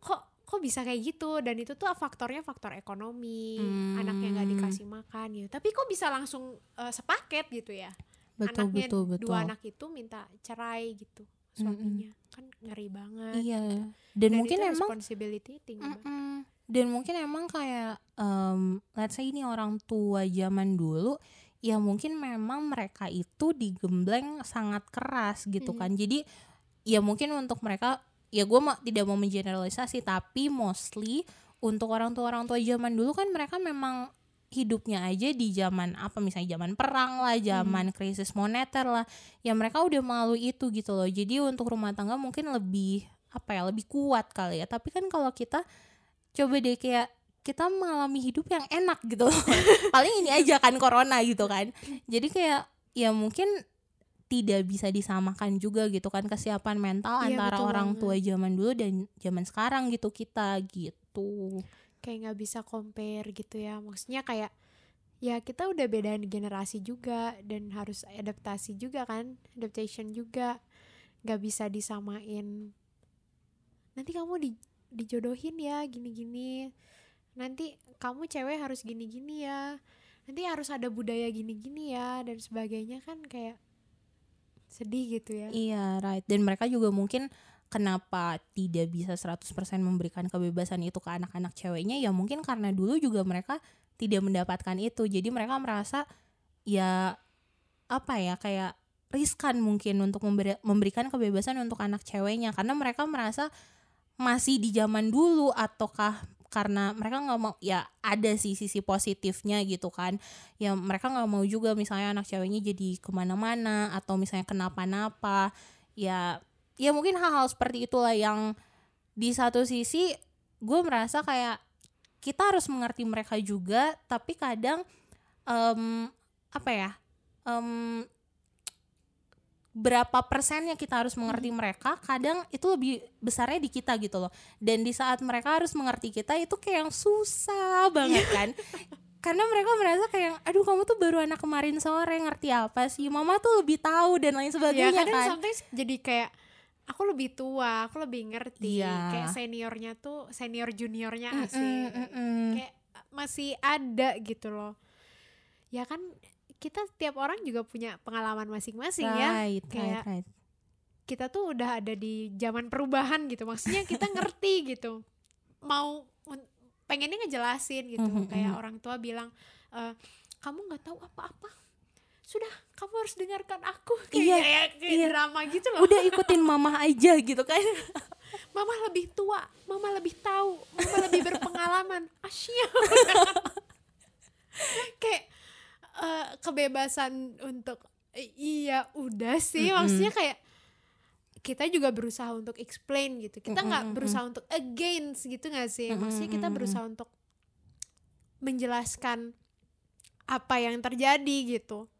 Kok kok bisa kayak gitu dan itu tuh faktornya faktor ekonomi Hmm. anaknya nggak dikasih makan gitu tapi kok bisa langsung eh, sepaket gitu ya Betul, anaknya betul, betul. dua anak itu minta cerai gitu suaminya kan ngeri banget Iya. Dan, dan mungkin itu emang responsibility tinggi banget. Mm-mm. Dan mungkin emang kayak em, let's say ini orang tua zaman dulu ya mungkin memang mereka itu digembleng sangat keras gitu Mhm. kan. Jadi ya mungkin untuk mereka ya gue tidak mau mengeneralisasi tapi mostly untuk orang tua orang tua zaman dulu kan mereka memang hidupnya aja di zaman apa misalnya zaman perang lah, zaman krisis moneter lah. Ya mereka udah melalui itu gitu loh. Jadi untuk rumah tangga mungkin lebih apa ya, lebih kuat kali ya. Tapi kan kalau kita coba deh kayak kita mengalami hidup yang enak gitu loh. [laughs] Paling ini aja kan corona gitu kan. Jadi kayak ya mungkin tidak bisa disamakan juga gitu kan kesiapan mental Iya, antara orang banget. tua zaman dulu dan zaman sekarang gitu kita gitu. kayak nggak bisa compare gitu ya maksudnya kayak ya kita udah bedain generasi juga dan harus adaptasi juga kan adaptation juga nggak bisa disamain nanti kamu di dijodohin ya gini-gini nanti kamu cewek harus gini-gini ya nanti harus ada budaya gini-gini ya dan sebagainya kan kayak sedih gitu ya Iya, right. Dan mereka juga mungkin kenapa tidak bisa 100% memberikan kebebasan itu ke anak-anak ceweknya ya mungkin karena dulu juga mereka tidak mendapatkan itu. Jadi mereka merasa ya apa ya kayak riskan mungkin untuk memberi- memberikan kebebasan untuk anak ceweknya karena mereka merasa masih di zaman dulu ataukah karena mereka nggak mau ya ada sih sisi positifnya gitu kan. Ya mereka nggak mau juga misalnya anak ceweknya jadi ke mana-mana atau misalnya kenapa-napa. Ya ya mungkin hal-hal seperti itulah yang di satu sisi gue merasa kayak kita harus mengerti mereka juga tapi kadang em, apa ya em, berapa persennya kita harus mengerti mereka kadang itu lebih besarnya di kita gitu loh. Dan di saat mereka harus mengerti kita itu kayak yang susah banget [laughs] kan. Karena mereka merasa kayak aduh kamu tuh baru anak kemarin sore ngerti apa sih? Mama tuh lebih tahu dan lain ya sebagainya kadang kan. sometimes jadi kayak aku lebih tua aku lebih ngerti. Iya. kayak seniornya tuh senior juniornya Mm-mm, asik. mm-mm. kayak masih ada gitu loh. Ya kan kita tiap orang juga punya pengalaman masing-masing ya. Right, kayak- right, right. kita tuh udah ada di zaman perubahan gitu. Maksudnya kita [laughs] ngerti gitu. Mau pengennya ngejelasin gitu. Mhm, kayak mhm. orang tua bilang "Eh, kamu nggak tahu apa-apa. Sudah kamu harus dengarkan aku. [laughs] Kayak, Iya, kayak, kayak iya. drama gitu loh. Udah ikutin mama aja gitu kan. [laughs] Mama lebih tua mama lebih tahu mama lebih berpengalaman. Asyik. Kayak eh, kebebasan untuk eh, iya udah sih. Mm-mm. maksudnya kayak kita juga berusaha untuk explain gitu. Kita nggak Mm-mm, berusaha untuk against gitu nggak sih? Maksudnya kita berusaha untuk menjelaskan apa yang terjadi gitu.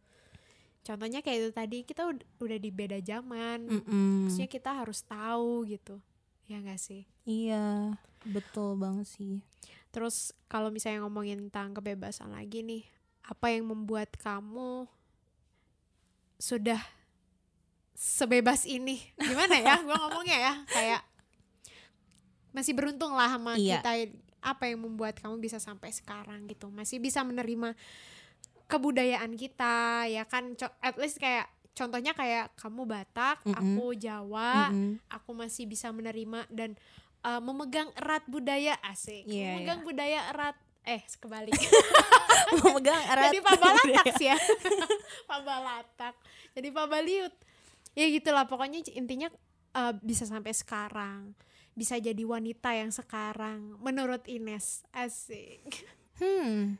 Contohnya kayak itu tadi kita ud- udah di beda zaman. Mm-mm. maksudnya kita harus tahu gitu. Ya nggak sih? Iya betul banget sih. Terus kalau misalnya ngomongin tentang kebebasan lagi nih apa yang membuat kamu sudah sebebas ini gimana ya gua ngomongnya ya kayak masih beruntung lah sama Iya. kita apa yang membuat kamu bisa sampai sekarang gitu masih bisa menerima kebudayaan kita ya kan at least kayak contohnya kayak kamu Batak Mm-mm. aku Jawa Mm-mm. aku masih bisa menerima dan uh, memegang erat budaya asik Iya, memegang budaya erat eh kebalik. [laughs] Memegang erat. Jadi pabalatak [laughs] sih ya. [laughs] Pabalatak jadi pabaliut ya gitulah pokoknya intinya uh, bisa sampai sekarang. Bisa jadi wanita yang sekarang menurut Ines. Asik. Hmm.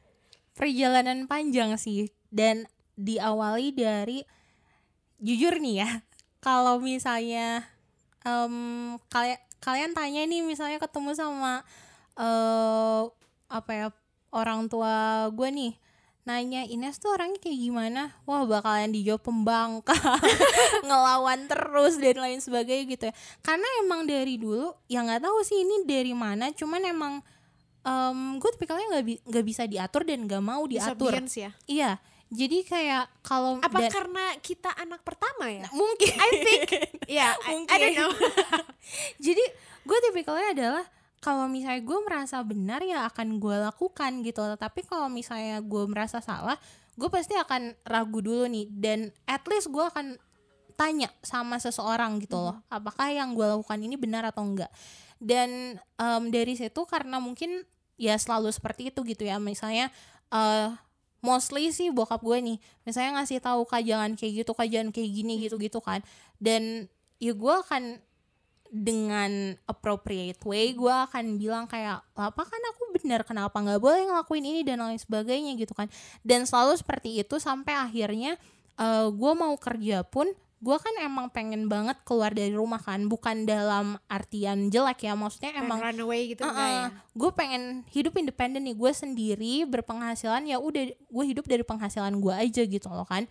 Perjalanan panjang sih. Dan diawali dari jujur nih ya kalau misalnya um, kalian kalian tanya nih misalnya ketemu sama uh, apa ya orang tua gue nih nanya Ines tuh orangnya kayak gimana? Wah bakalan dijawab pembangka [laughs] ngelawan terus dan lain sebagainya gitu ya. Karena emang dari dulu ya nggak tahu sih ini dari mana cuman emang um, gue tipikalnya nggak bi gak bisa diatur dan nggak mau diatur. ya? Iya jadi kayak kalau apa karena kita anak pertama ya? Nah, mungkin. I think. Ya [laughs] yeah, mungkin. I, I don't know. [laughs] Jadi gue tipikalnya adalah kalau misalnya gue merasa benar ya akan gue lakukan gitu. Tapi kalau misalnya gue merasa salah gue pasti akan ragu dulu nih. Dan at least gue akan tanya sama seseorang gitu loh. Hmm. apakah yang gue lakukan ini benar atau enggak? Dan um, dari situ karena mungkin ya selalu seperti itu gitu ya. Misalnya uh, mostly sih bokap gue nih misalnya ngasih tahu kajangan kayak gitu kajangan kayak gini gitu gitu kan. Dan ya gue akan dengan appropriate way gue akan bilang kayak apa kan aku benar kenapa nggak boleh ngelakuin ini dan lain sebagainya gitu kan. Dan selalu seperti itu sampai akhirnya uh, eh, gue mau kerja pun gue kan emang pengen banget keluar dari rumah kan. Bukan dalam artian jelek ya maksudnya emang run away gitu uh -uh, ya? gue pengen hidup independen nih gue sendiri berpenghasilan ya udah gue hidup dari penghasilan gue aja gitu loh kan.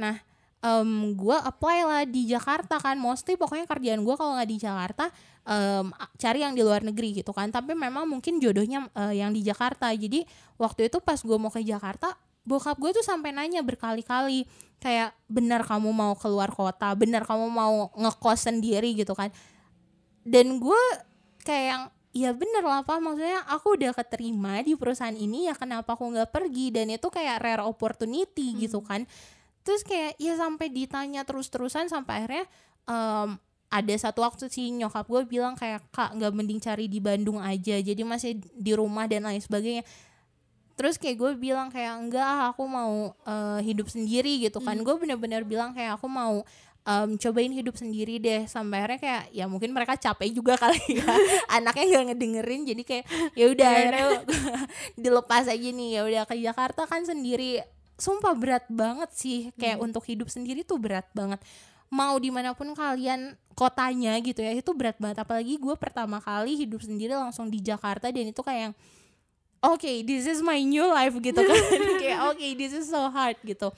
Nah um, gue apply lah di Jakarta kan. Mostly pokoknya kerjaan gue kalau nggak di Jakarta um, cari yang di luar negeri gitu kan. Tapi memang mungkin jodohnya uh, yang di Jakarta. Jadi waktu itu pas gue mau ke Jakarta bokap gue tuh sampai nanya berkali-kali kayak benar kamu mau keluar kota? Benar kamu mau ngekos sendiri? gitu kan. Dan gue kayak yang ya bener lah apa maksudnya aku udah keterima di perusahaan ini ya kenapa aku nggak pergi? Dan itu kayak rare opportunity hmm. gitu kan terus kayak ya sampai ditanya terus-terusan sampai akhirnya um, ada satu waktu si nyokap gue bilang kayak kak nggak mending cari di Bandung aja jadi masih di rumah dan lain sebagainya terus kayak gue bilang kayak enggak aku mau uh, hidup sendiri gitu kan mm. gue bener-bener bilang kayak aku mau um, cobain hidup sendiri deh sampai akhirnya kayak ya mungkin mereka capek juga kali [laughs] ya anaknya nggak ngedengerin jadi kayak ya udah iya. [laughs] dilepas aja nih ya udah ke Jakarta kan sendiri sumpah berat banget sih. Kayak hmm. untuk hidup sendiri tuh berat banget. Mau di mana pun kalian kotanya gitu ya itu berat banget. Apalagi gue pertama kali hidup sendiri langsung di Jakarta dan itu kayak oke okay, this is my new life gitu kan. [laughs] [laughs] Kayak oke okay, this is so hard gitu.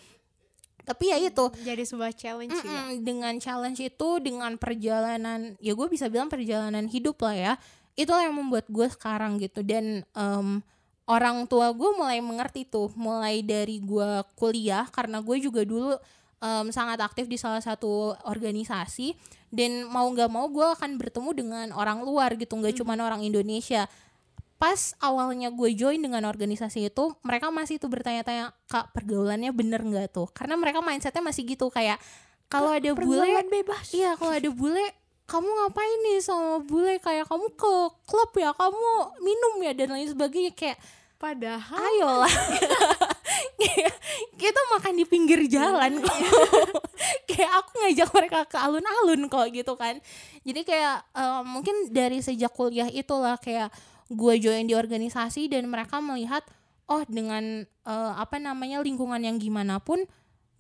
Tapi ya itu. Jadi sebuah challenge mm -mm, ya dengan challenge itu dengan perjalanan ya gue bisa bilang perjalanan hidup lah ya. Itulah yang membuat gue sekarang gitu. Dan um, orang tua gue mulai mengerti tuh mulai dari gue kuliah karena gue juga dulu um, sangat aktif di salah satu organisasi dan mau nggak mau gue akan bertemu dengan orang luar gitu nggak mm -hmm. cuma orang Indonesia. Pas awalnya gue join dengan organisasi itu mereka masih tuh bertanya-tanya kak pergaulannya bener nggak tuh? Karena mereka mindsetnya masih gitu kayak kalau ada bule bebas. iya kalau ada bule kamu ngapain nih sama bule? Kayak kamu ke klub ya kamu minum ya dan lain sebagainya. Kayak Padahal Ayolah [laughs] Kita makan di pinggir jalan kok. [laughs] Kayak aku ngajak mereka ke alun-alun kok gitu kan. Jadi kayak uh, mungkin dari sejak kuliah itulah kayak gue join di organisasi dan mereka melihat oh dengan uh, apa namanya lingkungan yang gimana pun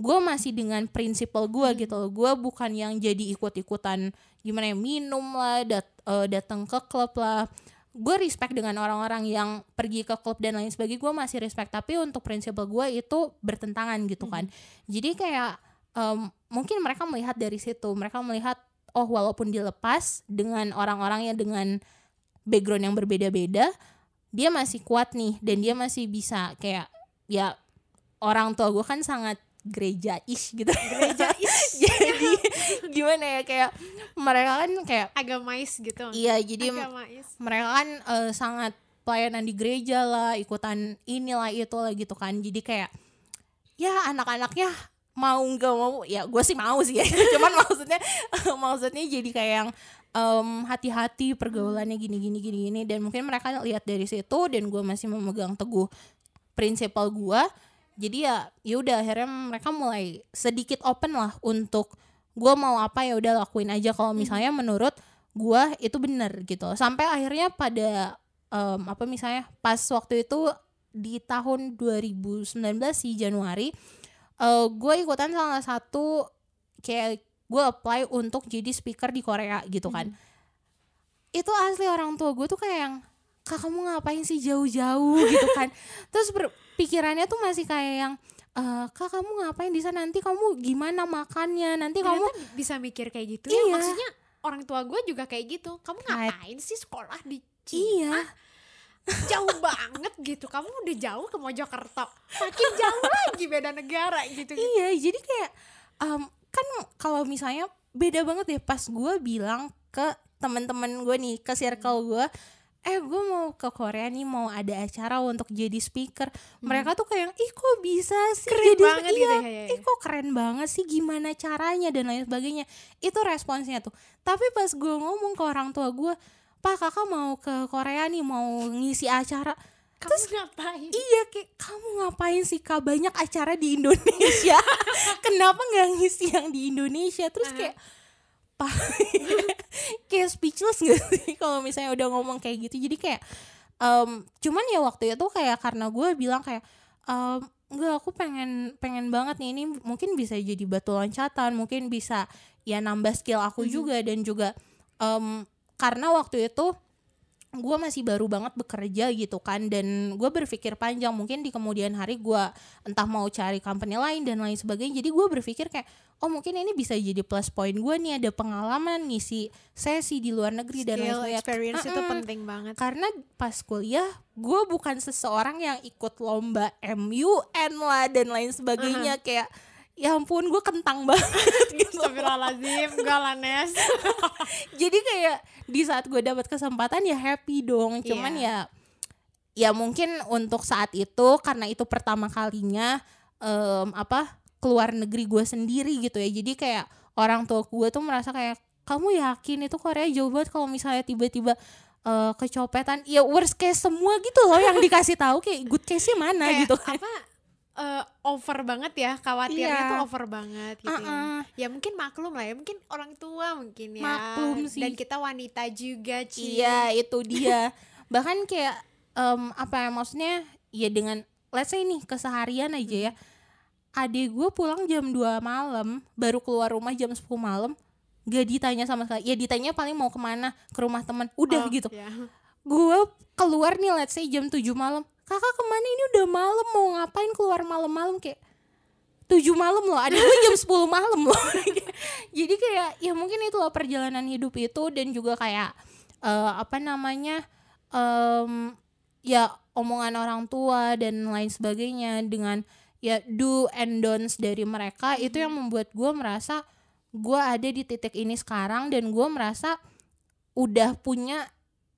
gue masih dengan prinsipal gue hmm. gitu loh. Gue bukan yang jadi ikut-ikutan gimana ya minum lah dat uh, datang ke klub lah. Gue respect dengan orang-orang yang pergi ke klub dan lain sebagainya gue masih respect. Tapi untuk prinsip gue itu bertentangan gitu kan. Hmm. jadi kayak um, mungkin mereka melihat dari situ. Mereka melihat oh walaupun dilepas dengan orang-orang yang dengan background yang berbeda-beda dia masih kuat nih. Dan dia masih bisa kayak ya orang tua gue kan sangat gereja ish gitu. Gereja ish [laughs] jadi gimana ya kayak mereka kan kayak agamais gitu. Iya jadi agamais. mereka kan uh, sangat pelayanan di gereja lah ikutan inilah itu lah gitu kan. Jadi kayak ya anak-anaknya mau nggak mau ya gue sih mau sih ya. [laughs] Cuman maksudnya [laughs] maksudnya jadi kayak yang um, hati-hati pergaulannya gini gini gini gini. Dan mungkin mereka lihat dari situ dan gue masih memegang teguh prinsipal gue jadi ya ya udah akhirnya mereka mulai sedikit open lah untuk gue mau apa ya udah lakuin aja. Kalau misalnya menurut gue itu bener gitu. Sampai akhirnya pada um, apa misalnya pas waktu itu di tahun 2019 sih Januari uh, gue ikutan salah satu kayak gue apply untuk jadi speaker di Korea gitu kan. Hmm. itu asli orang tua gue tuh kayak yang kak kamu ngapain sih jauh-jauh? gitu kan. [laughs] Terus pikirannya tuh masih kayak yang uh, kak kamu ngapain di sana? Nanti kamu gimana makannya? Nanti Ternyata kamu bisa mikir kayak gitu. Ya? iya. ya maksudnya orang tua gue juga kayak gitu. Kamu ngapain sih sekolah di Cina? Iya. Jauh banget [laughs] gitu. Kamu udah jauh ke Mojokerto. Makin jauh lagi beda negara gitu, gitu. iya jadi kayak um, kan kalau misalnya beda banget deh pas gue bilang ke teman-teman gue nih ke circle gue eh gue mau ke Korea nih mau ada acara untuk jadi speaker. Hmm. mereka tuh kayak ih kok bisa sih? Keren jadi banget gitu iya, gitu ya, ih kok keren banget sih gimana caranya dan lain sebagainya. Itu responsnya tuh. Tapi pas gue ngomong ke orang tua gue pak kakak mau ke Korea nih mau ngisi acara. Kamu Terus ngapain? Iya kayak kamu ngapain sih kak? Banyak acara di Indonesia. [laughs] Kenapa nggak ngisi yang di Indonesia? Terus kayak Pak [laughs] Kayak speechless gak sih Kalau misalnya udah ngomong kayak gitu Jadi kayak um, Cuman ya waktu itu kayak karena gue bilang kayak um, Enggak aku pengen pengen banget nih ini mungkin bisa jadi batu loncatan mungkin bisa ya nambah skill aku mm -hmm. juga dan juga um, karena waktu itu gue masih baru banget bekerja gitu kan dan gue berpikir panjang. Mungkin di kemudian hari gue entah mau cari company lain dan lain sebagainya. Jadi gue berpikir kayak oh mungkin ini bisa jadi plus point gue nih ada pengalaman ngisi sesi di luar negeri Skill, dan lain sebagainya. experience itu penting banget. Karena pas kuliah gue bukan seseorang yang ikut lomba MUN lah dan lain sebagainya. Uh -huh. kayak ya ampun gue kentang banget gitu. Astagfirullahaladzim gak Nes. [laughs] Jadi kayak di saat gue dapat kesempatan ya happy dong. Cuman yeah. ya ya mungkin untuk saat itu karena itu pertama kalinya um, apa keluar negeri gue sendiri gitu ya. Jadi kayak orang tua gue tuh merasa kayak kamu yakin itu Korea jauh banget kalau misalnya tiba-tiba uh, kecopetan? Ya worst case semua gitu loh yang dikasih tahu kayak good case-nya mana kayak gitu kan. apa uh, over banget ya khawatirnya yeah. tuh over banget gitu uh -uh. ya. ya mungkin maklum lah ya mungkin orang tua mungkin ya maklum sih dan kita wanita juga Ci. iya itu dia [laughs] bahkan kayak um, apa ya maksudnya ya dengan let's say nih keseharian aja ya adik gue pulang jam 2 malam baru keluar rumah jam 10 malam gak ditanya sama sekali ya ditanya paling mau ke mana ke rumah teman udah oh, gitu yeah. gue keluar nih let's say jam 7 malam kakak ke mana? Ini udah malam mau ngapain keluar malam-malam? Kayak tujuh malam loh ada gue jam sepuluh malam loh. [laughs] Jadi kayak ya mungkin itu loh perjalanan hidup itu dan juga kayak uh, apa namanya um, ya omongan orang tua dan lain sebagainya dengan ya do and don'ts dari mereka itu yang membuat gue merasa gue ada di titik ini sekarang dan gue merasa udah punya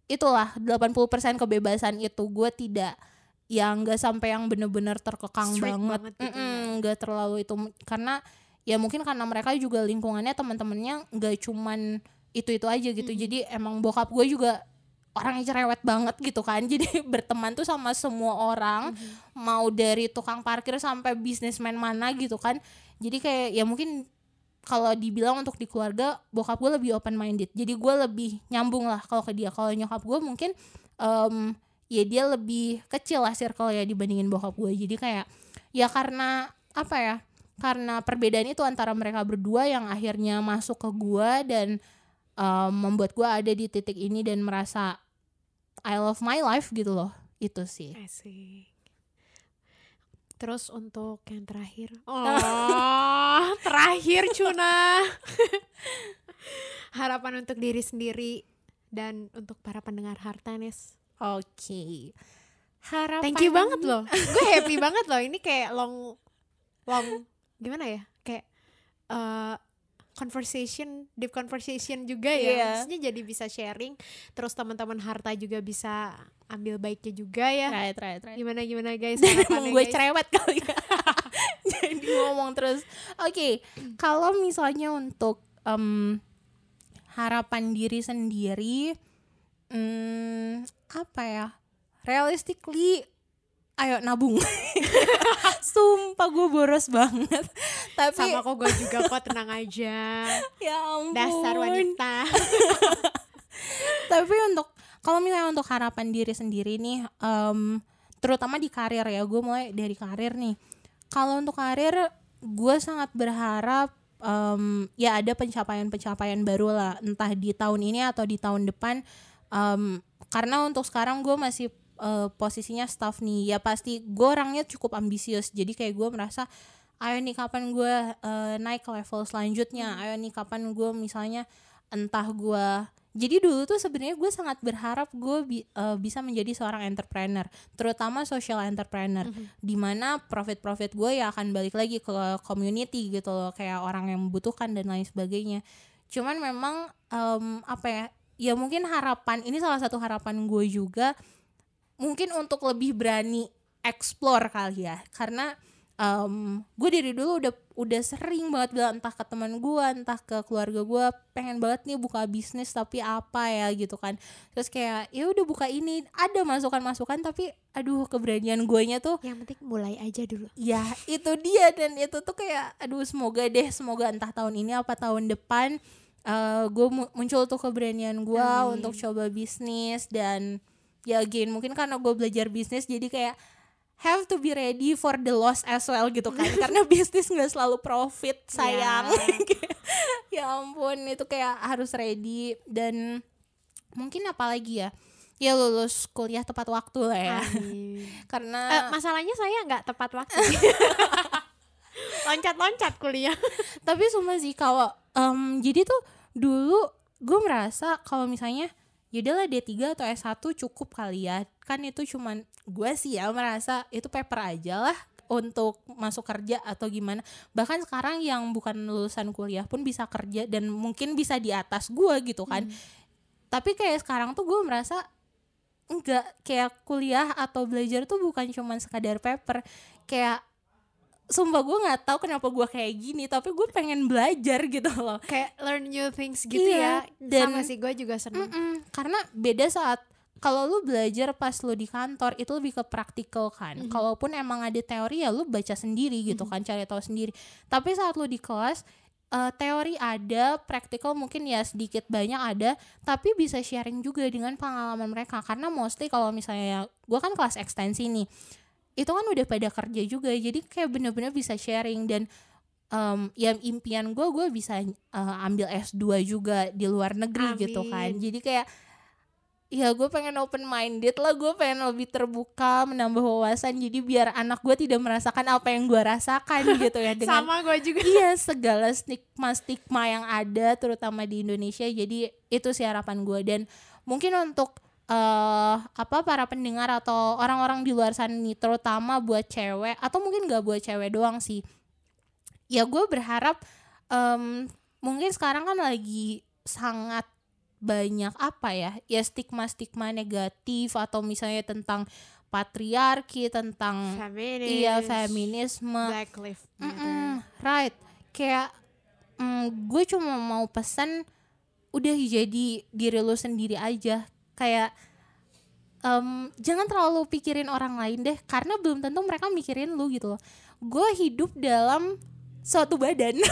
itulah 80% kebebasan itu. Gue tidak yang nggak sampai yang bener-bener terkekang Strict banget, banget gitu ya. nggak ya. terlalu itu karena ya mungkin karena mereka juga lingkungannya teman-temannya nggak cuman itu itu aja gitu mm -hmm. jadi emang bokap gue juga orang yang cerewet banget gitu kan [laughs] jadi berteman tuh sama semua orang mm -hmm. mau dari tukang parkir sampai bisnismen mana gitu kan jadi kayak ya mungkin kalau dibilang untuk di keluarga bokap gue lebih open minded jadi gue lebih nyambung lah kalau ke dia kalau nyokap gue mungkin um, ya dia lebih kecil lah circle ya dibandingin bokap gue. Jadi kayak ya karena apa ya karena perbedaan itu antara mereka berdua yang akhirnya masuk ke gue dan um, membuat gue ada di titik ini dan merasa I love my life gitu loh. Itu sih. Asik. terus untuk yang terakhir? [laughs] Oh terakhir cuna. [laughs] Harapan untuk diri sendiri dan untuk para pendengar hartanes Oke. Okay. Harapan Thank you banget loh. [laughs] Gue happy banget loh. Ini kayak long long gimana ya? Kayak uh, conversation, deep conversation juga ya. Yeah. Maksudnya jadi bisa sharing. Terus teman-teman harta juga bisa ambil baiknya juga ya. Right, right, right. Gimana gimana guys? [laughs] gue cerewet kali ya. [laughs] jadi ngomong terus. Oke, okay, kalau misalnya untuk um, harapan diri sendiri hmm, apa ya realistically ayo nabung. [laughs] Sumpah gue boros banget. Tapi sama kok gue juga kok tenang aja. [laughs] Ya ampun. Dasar wanita. [laughs] Tapi untuk kalau misalnya untuk harapan diri sendiri nih um, terutama di karir ya gue mulai dari karir nih. Kalau untuk karir gue sangat berharap um, ya ada pencapaian-pencapaian baru lah. Entah di tahun ini atau di tahun depan um, karena untuk sekarang gue masih uh, posisinya staff nih. Ya pasti gue orangnya cukup ambisius. Jadi kayak gue merasa ayo nih kapan gue uh, naik ke level selanjutnya? Ayo nih kapan gue misalnya entah gue jadi dulu tuh sebenarnya gue sangat berharap gue bi uh, bisa menjadi seorang entrepreneur terutama social entrepreneur. Mm -hmm. di mana profit profit gue ya akan balik lagi ke community gitu loh kayak orang yang membutuhkan dan lain sebagainya. Cuman memang um, apa ya ya mungkin harapan ini salah satu harapan gue juga mungkin untuk lebih berani explore kali ya. Karena um, gue dari dulu udah udah sering banget bilang entah ke teman gue entah ke keluarga gue pengen banget nih buka bisnis tapi apa ya gitu kan. Terus kayak ya udah buka ini ada masukan masukan tapi aduh keberanian gue nya tuh yang penting mulai aja dulu. Ya itu dia dan itu tuh kayak aduh semoga deh semoga entah tahun ini apa tahun depan uh, gue muncul tuh keberanian gue untuk coba bisnis dan ya again mungkin karena gue belajar bisnis jadi kayak have to be ready for the loss as well gitu kan. [laughs] Karena bisnis nggak selalu profit iya. sayang. Yeah. [laughs] ya ampun itu kayak harus ready. Dan mungkin apalagi ya? Ya lulus kuliah tepat waktu lah ya. [laughs] Karena uh, masalahnya saya nggak tepat waktu. Loncat-loncat kuliah. Tapi semua sih kalau um, jadi tuh dulu gue merasa kalau misalnya yaudahlah D3 atau S1 cukup kali ya. Kan itu cuman gue sih ya merasa itu paper aja lah untuk masuk kerja atau gimana. Bahkan sekarang yang bukan lulusan kuliah pun bisa kerja dan mungkin bisa di atas gue gitu kan. Hmm. tapi kayak sekarang tuh gue merasa enggak kayak kuliah atau belajar tuh bukan cuman sekadar paper. Kayak sumpah gue nggak tahu kenapa gue kayak gini tapi gue pengen belajar gitu loh kayak learn new things gitu iya, ya dan sama sih gue juga seneng mm -mm, karena beda saat kalau lu belajar pas lu di kantor itu lebih ke praktikal kan. Mm -hmm. Kalaupun emang ada teori ya lu baca sendiri gitu mm -hmm. kan, cari tahu sendiri. Tapi saat lu di kelas uh, teori ada, praktikal mungkin ya sedikit banyak ada, tapi bisa sharing juga dengan pengalaman mereka karena mostly kalau misalnya gue kan kelas ekstensi nih itu kan udah pada kerja juga jadi kayak bener-bener bisa sharing dan um, ya impian gue gue bisa uh, ambil S2 juga di luar negeri Amin. gitu kan. Jadi kayak ya gue pengen open minded lah gue pengen lebih terbuka menambah wawasan jadi biar anak gue tidak merasakan apa yang gue rasakan [laughs] gitu ya dengan sama gue juga. iya segala stigma stigma yang ada terutama di Indonesia jadi itu sih harapan gue dan mungkin untuk uh, apa para pendengar atau orang-orang di luar sana nih terutama buat cewek atau mungkin gak buat cewek doang sih. Ya gue berharap um, mungkin sekarang kan lagi sangat banyak apa ya ya stigma stigma negatif atau misalnya tentang patriarki tentang Feminis, iya feminisme. Black Lives mm -mm, right. Kayak mm, gue cuma mau pesan udah jadi diri lo sendiri aja kayak um, jangan terlalu pikirin orang lain deh karena belum tentu mereka mikirin lu gitu loh. Gue hidup dalam suatu badan. [laughs]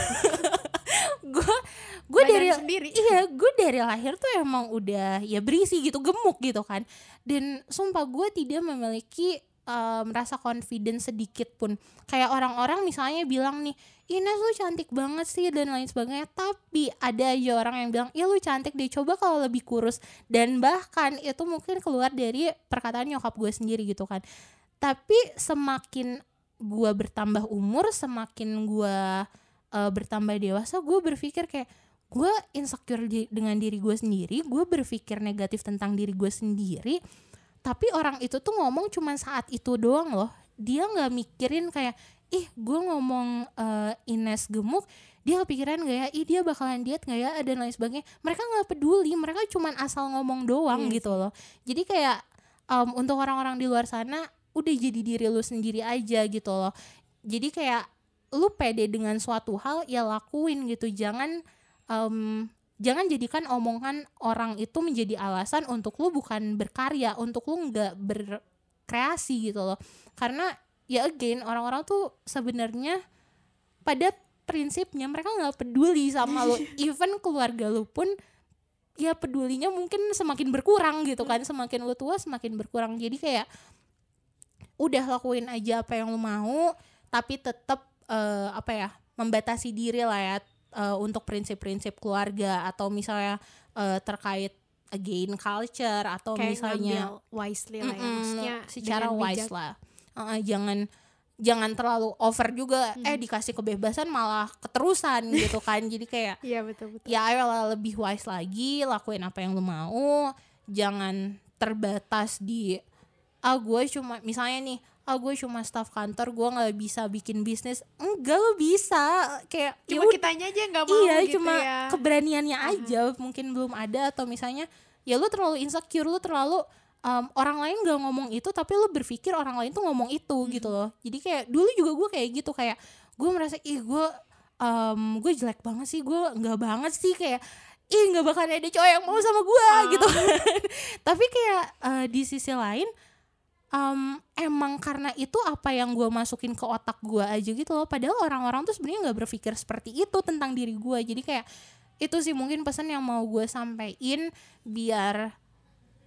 Gue gue dari sendiri. [laughs] iya gue dari lahir tuh emang udah ya berisi gitu gemuk gitu kan. Dan sumpah gue tidak memiliki uh, merasa confident sedikit pun. Kayak orang-orang misalnya bilang nih Ines lu cantik banget sih dan lain sebagainya. Tapi ada aja orang yang bilang ya lu cantik deh coba kalau lebih kurus. Dan bahkan itu mungkin keluar dari perkataan nyokap gue sendiri gitu kan. Tapi semakin gue bertambah umur semakin gue uh, bertambah dewasa gue berpikir kayak gue insecure di, dengan diri gue sendiri gue berpikir negatif tentang diri gue sendiri. Tapi orang itu tuh ngomong cuma saat itu doang loh. Dia nggak mikirin kayak ih gue ngomong uh, Ines gemuk dia kepikiran gak ya? Ih dia bakalan diet gak ya? Dan lain sebagainya. Mereka nggak peduli mereka cuma asal ngomong doang yes. gitu loh. Jadi kayak um, untuk orang-orang di luar sana udah jadi diri lu sendiri aja gitu loh. Jadi kayak lu pede dengan suatu hal ya lakuin gitu. Jangan um, jangan jadikan omongan orang itu menjadi alasan untuk lu bukan berkarya untuk lu nggak berkreasi gitu loh. Karena ya again orang-orang tuh sebenarnya pada prinsipnya mereka nggak peduli sama lo. [laughs] Even keluarga lu pun ya pedulinya mungkin semakin berkurang gitu kan. Semakin lu tua semakin berkurang. Jadi kayak udah lakuin aja apa yang lu mau tapi tetap uh, apa ya membatasi diri lah ya uh, untuk prinsip-prinsip keluarga. Atau misalnya uh, terkait again culture atau Kayak misalnya wisely lah ya. Maksudnya secara wise bijak. lah Uh, jangan jangan terlalu over juga. Eh dikasih kebebasan malah keterusan [laughs] gitu kan. Jadi kayak iya betul betul. ya ayolah lebih wise lagi lakuin apa yang lu mau. Jangan terbatas di ah gue cuma misalnya nih ah gue cuma staff kantor gue nggak bisa bikin bisnis. Enggak lo bisa. Kayak ya cuma udah, kitanya aja nggak mau iya gitu cuma ya. keberaniannya aja mungkin belum ada atau misalnya ya lu terlalu insecure lu terlalu um, orang lain gak ngomong itu tapi lu berpikir orang lain tuh ngomong itu gitu loh. Jadi kayak dulu juga gue kayak gitu kayak gue merasa ih gue um, gue jelek banget sih gue nggak banget sih kayak ih nggak bakal ada cowok yang mau sama gue gitu [laughs] tapi kayak uh, di sisi lain um, emang karena itu apa yang gue masukin ke otak gue aja gitu loh. Padahal orang-orang tuh sebenarnya nggak berpikir seperti itu tentang diri gue jadi kayak itu sih mungkin pesan yang mau gue sampein biar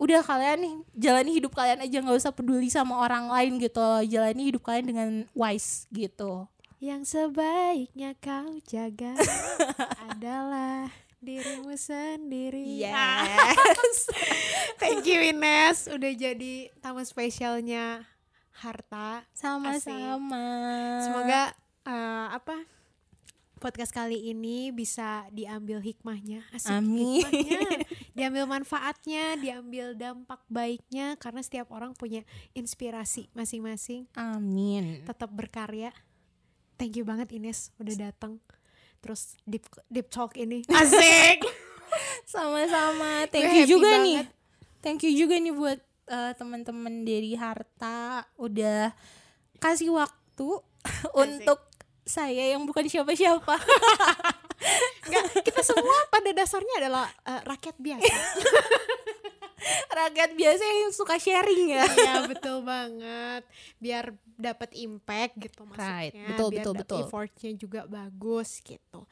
udah kalian nih jalani hidup kalian aja nggak usah peduli sama orang lain gitu. Jalani hidup kalian dengan wise gitu. Yang sebaiknya kau jaga [laughs] adalah dirimu sendiri. Yes. [laughs] Thank you Ines. Udah jadi tamu spesialnya harta. Sama-sama. Semoga eh, apa podcast kali ini bisa diambil hikmahnya asik Amin. hikmahnya [laughs] diambil manfaatnya diambil dampak baiknya karena setiap orang punya inspirasi masing-masing. Amin. Tetap berkarya. Thank you banget Ines udah datang terus deep deep talk ini. [laughs] Asik. Sama-sama. Gue thank you happy juga banget. nih thank you juga nih buat eh, teman-teman dari harta udah kasih waktu untuk saya yang bukan siapa-siapa. [laughs] Nggak, kita semua pada dasarnya adalah eh, rakyat biasa. [laughs] Rakyat biasa yang suka sharing ya. Iya betul banget. Biar dapat impact gitu maksudnya. Right, betul, biar betul, betul. effortnya juga bagus gitu.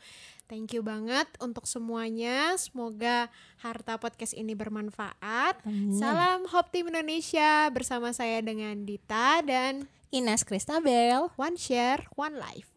Thank you banget untuk semuanya. Semoga harta podcast ini bermanfaat. Amin. salam Hope Team Indonesia bersama saya dengan Dita dan Ines Kristabel One Share One Life